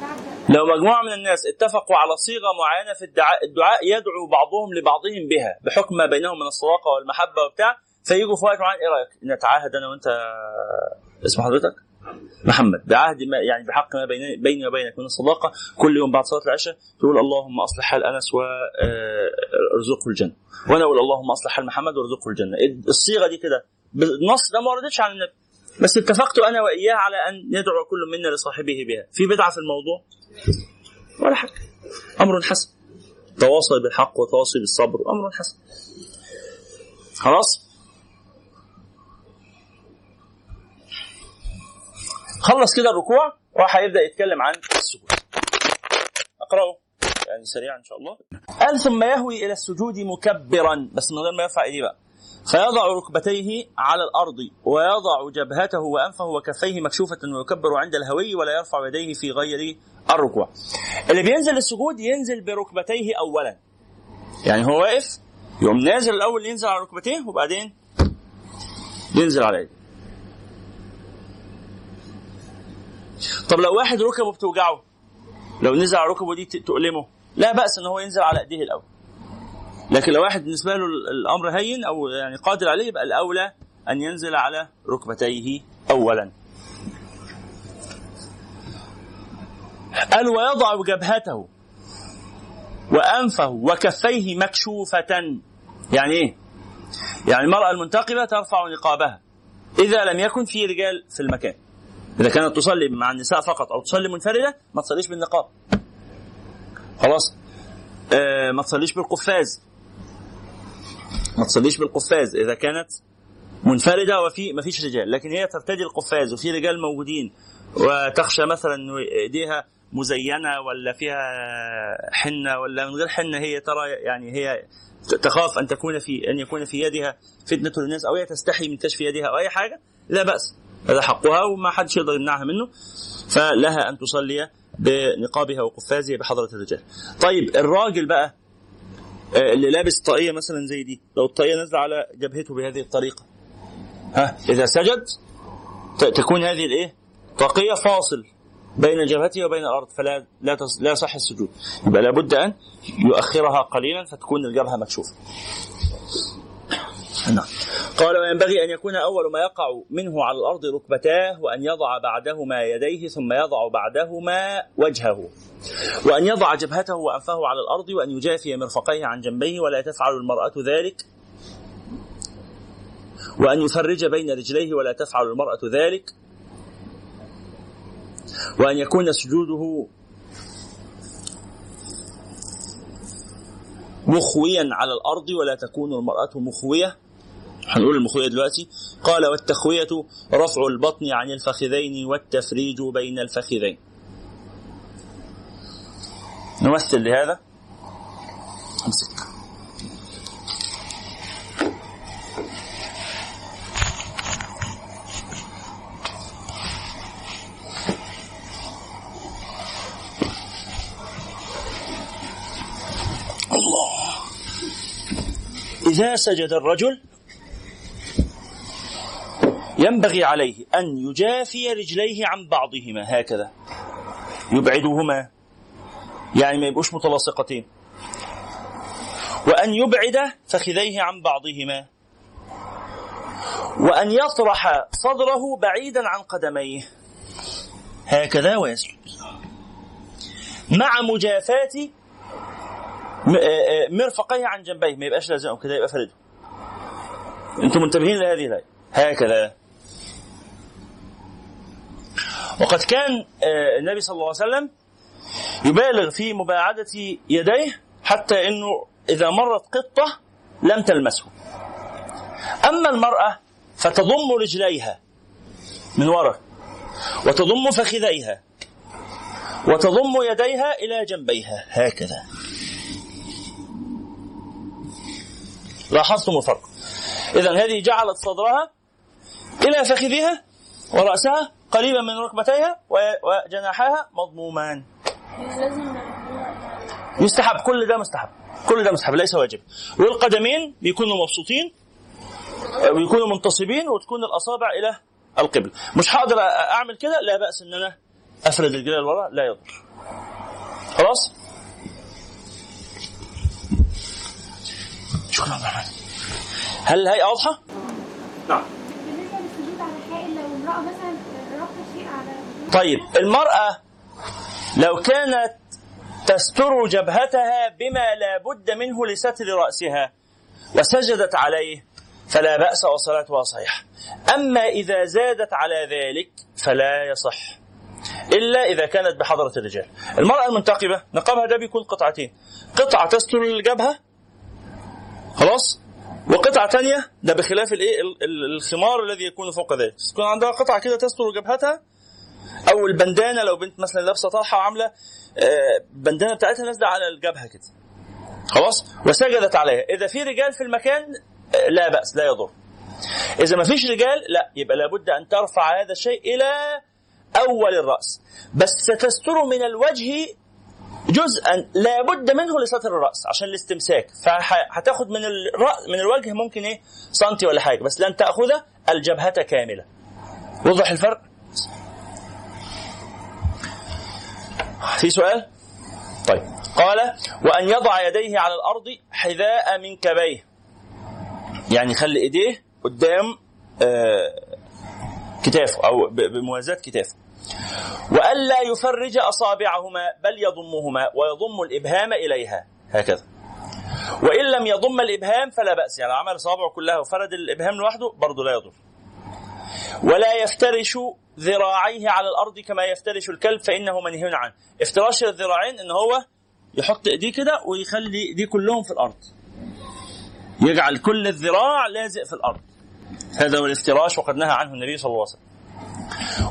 بعد لو مجموعة من الناس اتفقوا على صيغة معينة في الدعاء الدعاء يدعو بعضهم لبعضهم بها بحكم ما بينهم من الصداقة والمحبة وبتاع فيجوا في وقت معين إيه رأيك؟ نتعاهد أنا وأنت اسم حضرتك؟ محمد بعهد ما يعني بحق ما بيني, وبينك من الصداقة كل يوم بعد صلاة العشاء تقول اللهم أصلح حال أنس وارزقه الجنة وأنا أقول اللهم أصلح حال محمد وأرزقه الجنة. الصيغة دي كده بالنص ده ما وردتش عن النبي بس اتفقت أنا وإياه على أن يدعو كل منا لصاحبه بها. في بدعة في الموضوع؟ ولا حاجة أمر حسن. تواصل بالحق وتواصل بالصبر أمر حسن. خلاص؟ خلص كده الركوع راح هيبدأ يتكلم عن السجود أقرأه يعني سريعا إن شاء الله قال ثم يهوي إلى السجود مكبرا بس من غير ما يرفع إيديه بقى فيضع ركبتيه على الأرض ويضع جبهته وأنفه وكفيه مكشوفة ويكبر عند الهوي ولا يرفع يديه في غير الركوع. اللي بينزل السجود ينزل بركبتيه اولا. يعني هو واقف يقوم نازل الأول ينزل على ركبتيه وبعدين ينزل على يديه. طب لو واحد ركبه بتوجعه لو نزل على ركبه دي تؤلمه لا بأس إن هو ينزل على إيديه الأول. لكن لو واحد بالنسبة له الأمر هين أو يعني قادر عليه يبقى الأولى أن ينزل على ركبتيه اولا. قال ويضع جبهته وأنفه وكفيه مكشوفة يعني إيه؟ يعني المرأة المنتقبة ترفع نقابها إذا لم يكن في رجال في المكان. إذا كانت تصلي مع النساء فقط أو تصلي منفردة ما تصليش بالنقاب. خلاص؟ آه ما تصليش بالقفاز ما تصليش بالقفاز إذا كانت منفردة وفي ما فيش رجال لكن هي ترتدي القفاز وفي رجال موجودين وتخشى مثلا إنه إيديها مزينة ولا فيها حنة ولا من غير حنة هي ترى يعني هي تخاف أن تكون في أن يكون في يدها فتنة للناس أو هي تستحي من كشف يدها أو أي حاجة لا بأس هذا حقها وما حدش يقدر يمنعها منه فلها أن تصلي بنقابها وقفازها بحضرة الرجال. طيب الراجل بقى اللي لابس طاقية مثلا زي دي لو الطاقية نازلة على جبهته بهذه الطريقة ها إذا سجد تكون هذه الإيه؟ طاقية فاصل بين جبهته وبين الأرض فلا لا لا يصح السجود. يبقى لابد أن يؤخرها قليلا فتكون الجبهة مكشوفة. نعم. قال وينبغي أن يكون أول ما يقع منه على الأرض ركبتاه وأن يضع بعدهما يديه ثم يضع بعدهما وجهه. وأن يضع جبهته وأنفه على الأرض وأن يجافي مرفقيه عن جنبيه ولا تفعل المرأة ذلك. وأن يفرج بين رجليه ولا تفعل المرأة ذلك. وأن يكون سجوده مخويا على الأرض ولا تكون المرأة مخوية. هنقول المخوية دلوقتي قال والتخوية رفع البطن عن الفخذين والتفريج بين الفخذين. نمثل لهذا. أمسك. الله. إذا سجد الرجل ينبغي عليه أن يجافي رجليه عن بعضهما هكذا. يبعدهما. يعني ما يبقوش متلاصقتين. وأن يبعد فخذيه عن بعضهما. وأن يطرح صدره بعيدا عن قدميه. هكذا ويسجد مع مجافاة مرفقيه عن جنبيه. ما يبقاش لازم كده يبقى فرده أنتم منتبهين لهذه الآية. هكذا. وقد كان النبي صلى الله عليه وسلم يبالغ في مباعدة يديه حتى إنه إذا مرت قطة لم تلمسه. أما المرأة فتضم رجليها من وراء وتضم فخذيها وتضم يديها إلى جنبيها. هكذا. لاحظتم الفرق. اذا هذه جعلت صدرها إلى فخذها ورأسها قريبا من ركبتيها و- وجناحها مضمومان لازم يستحب كل ده مستحب. كل ده مستحب ليس واجب. والقدمين بيكونوا مبسوطين بيكونوا منتصبين وتكون الأصابع إلى القبل. مش هقدر أعمل كده لا بأس إن أنا أفرد رجلي لورا لا يضر. خلاص؟ شكرا عبد الرحمن هل الهيئة واضحة؟ نعم. بالنسبة للسجود على حائل لو امرأة مثلا طيب المرأة لو كانت تستر جبهتها بما لا بد منه لستر رأسها وسجدت عليه فلا بأس وصلاتها صحيحة أما إذا زادت على ذلك فلا يصح إلا إذا كانت بحضرة الرجال. المرأة المنتقبة نقابها ده بيكون قطعتين. قطعة تستر الجبهة خلاص؟ وقطعة تانية ده بخلاف الإيه؟ ال- ال- الخمار الذي يكون فوق ذلك. تكون عندها قطعة كده تستر جبهتها أو البندانة لو بنت مثلا لابسة طرحة وعاملة آه، بندانة بتاعتها نازلة على الجبهة كده. خلاص؟ وسجدت عليها. إذا في رجال في المكان آه، لا بأس لا يضر. إذا ما فيش رجال لا يبقى لابد أن ترفع هذا الشيء إلى أول الرأس. بس ستستر من الوجه جزءا لا بد منه لستر الرأس عشان الاستمساك. فهتاخد من الرأس من الوجه ممكن إيه؟ سنتي ولا حاجة. بس لن تأخذ الجبهة كاملة. وضح الفرق؟ في سؤال؟ طيب. قال وأن يضع يديه على الأرض حذاء منكبيه يعني خلي إيديه قدام آه، كتافه أو بموازاة كتافه. وألا يفرج أصابعهما بل يضمهما ويضم الإبهام إليها. هكذا. وإن لم يضم الإبهام فلا بأس. يعني عمل صابعه كلها وفرد الإبهام لوحده برضه لا يضر. ولا يفترش ذراعيه على الأرض كما يفترش الكلب فإنه منهي عنه. افتراش الذراعين إن هو يحط إيديه كده ويخلي ايديه كلهم في الأرض. يجعل كل الذراع لازق في الأرض. هذا هو الافتراش وقد نهى عنه النبي صلى الله عليه وسلم.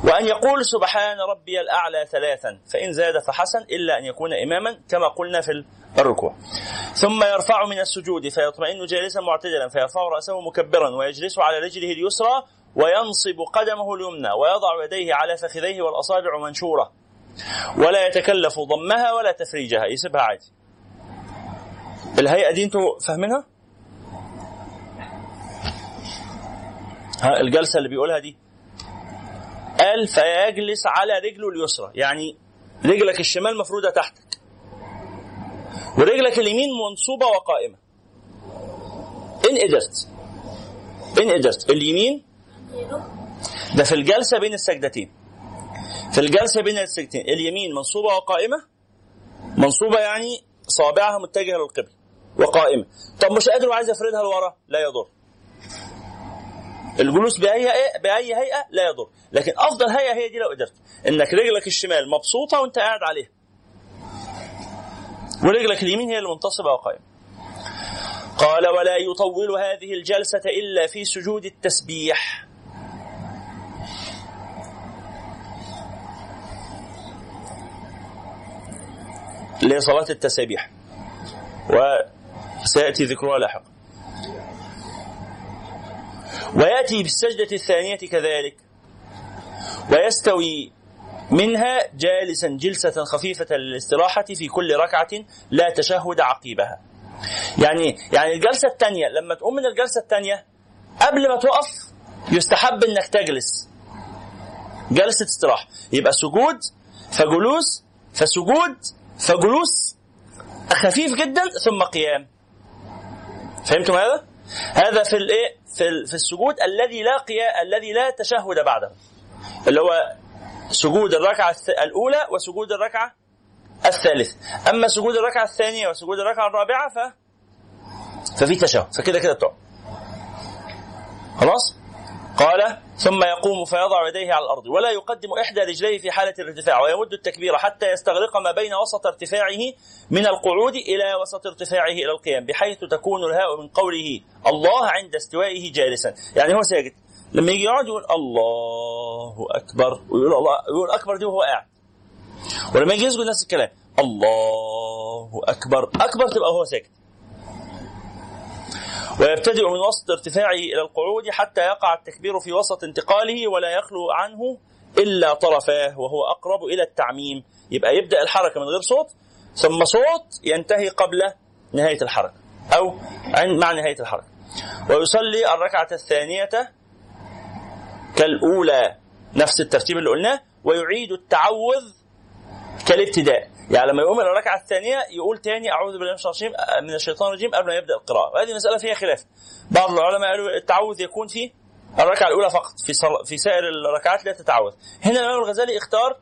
وأن يقول سبحان ربي الأعلى ثلاثا فإن زاد فحسن إلا أن يكون إماما كما قلنا في الركوع. ثم يرفع من السجود فيطمئن جالسا معتدلا فيرفع رأسه مكبرا ويجلس على رجله اليسرى وينصب قدمه اليمنى ويضع يديه على فخذيه والأصابع منشورة. ولا يتكلف ضمها ولا تفريجها. يسيبها عادي. الهيئة دي أنتوا فاهمينها؟ ها الجلسة اللي بيقولها دي. قال فيجلس على رجله اليسرى. يعني رجلك الشمال مفرودة تحتك. ورجلك اليمين منصوبة وقائمة. إن قدرت. إن قدرت. اليمين ده في الجلسة بين السجدتين. في الجلسة بين السجدتين. اليمين منصوبة وقائمة. منصوبة يعني صابعها متجهة للقبلة وقائمة. طب مش قادر وعايز افردها لورا؟ لا يضر. الجلوس بأي هيئة؟ بأي هيئة؟ لا يضر. لكن أفضل هيئة هي دي لو قدرت. إنك رجلك الشمال مبسوطة وأنت قاعد عليها. ورجلك اليمين هي المنتصبه وقائمة. قال ولا يطول هذه الجلسة إلا في سجود التسبيح. صلاه التسابيح وسيأتي ذكرها لاحقا ويأتي بالسجدة الثانية كذلك ويستوي منها جالسا جلسة خفيفة للاستراحة في كل ركعة لا تشهد عقيبها. يعني يعني الجلسة الثانية لما تقوم من الجلسة الثانية قبل ما تقف يستحب إنك تجلس. جلسة استراحة، يبقى سجود فجلوس فسجود فجلوس خفيف جدا ثم قيام. فهمتم هذا؟ هذا في الايه؟ في في السجود الذي لا قيا الذي لا تشهد بعده. اللي هو سجود الركعة الأولى وسجود الركعة الثالثة أما سجود الركعة الثانية وسجود الركعة الرابعة ف ففي تشهد فكده كده بتقعد خلاص قال ثم يقوم فيضع يديه على الأرض ولا يقدم إحدى رجليه في حالة الارتفاع ويمد التكبير حتى يستغرق ما بين وسط ارتفاعه من القعود إلى وسط ارتفاعه إلى القيام بحيث تكون الهاء من قوله الله عند استوائه جالسا. يعني هو ساجد لما يجي يقعد يقول الله أكبر ويقول الله يقول أكبر دي وهو قاعد. ولما يجي يسجد نفس الكلام الله أكبر أكبر تبقى هو ساجد ويبتدئ من وسط ارتفاعه إلى القعود حتى يقع التكبير في وسط انتقاله ولا يخلو عنه إلا طرفاه وهو أقرب إلى التعميم. يبقى يبدأ الحركة من غير صوت ثم صوت ينتهي قبل نهاية الحركة أو مع نهاية الحركة. ويصلي الركعة الثانية كالأولى. نفس الترتيب اللي قلناه. ويعيد التعوذ كالابتداء. يعني لما يقوم إلى الركعه الثانية يقول تاني أعوذ بالله من الشيطان الرجيم الرجيم قبل ما يبدأ القراءة. وهذه مسألة فيها خلاف. بعض العلماء قالوا التعوذ يكون في الركعة الأولى فقط في صل... في سائر الركعات لا تتعوذ. هنا الإمام الغزالي اختار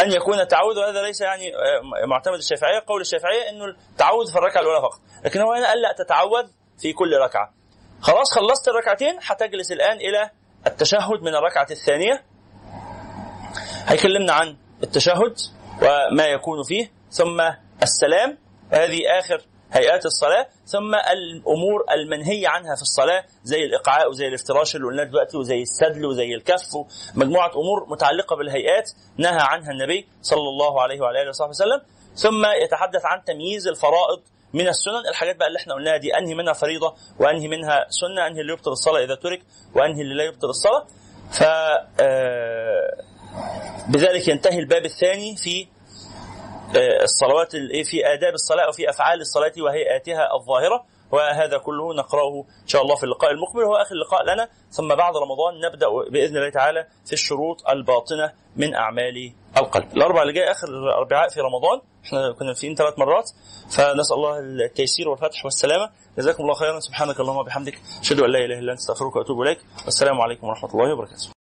أن يكون التعوذ وهذا ليس يعني آه، معتمد الشافعية. قول الشافعية انه التعوذ في الركعة الأولى فقط. لكن هو هنا قال لا تتعوذ في كل ركعة. خلاص خلصت الركعتين هتجلس الآن إلى التشهد من الركعة الثانية. هيكلمنا عن التشهد. وما يكون فيه ثم السلام هذه آخر هيئات الصلاة ثم الأمور المنهية عنها في الصلاة زي الإقعاء وزي الافتراش اللي قلناه دلوقتي وزي السدل وزي الكف مجموعة أمور متعلقة بالهيئات نهى عنها النبي صلى الله عليه وعلى آله وصحبه وسلم. ثم يتحدث عن تمييز الفرائض من السنن. الحاجات بقى اللي إحنا قلناها دي أنهي منها فريضة وأنهي منها سنة أنهي اللي يبطل الصلاة إذا ترك وأنهي اللي لا يبطل الصلاة. ف آه، بذلك ينتهي الباب الثاني في آه، الصلوات ال- في آداب الصلاة أو في أفعال الصلاة وهيئاتها الظاهرة. وهذا كله نقرأه إن شاء الله في اللقاء المقبل وهو آخر لقاء لنا. ثم بعد رمضان نبدأ بإذن الله تعالى في الشروط الباطنة من أعمال القلب. الأربع اللي جاي آخر الأربعاء في رمضان. إحنا كنا فيهم ثلاث مرات؟ فنسأل الله التيسير والفتح والسلامة. جزاكم الله خيرا. سبحانك اللهم وبحمدك. أشهد أن لا إله إلا أنت أستغفرك وأتوب إليك. والسلام عليكم ورحمة الله وبركاته.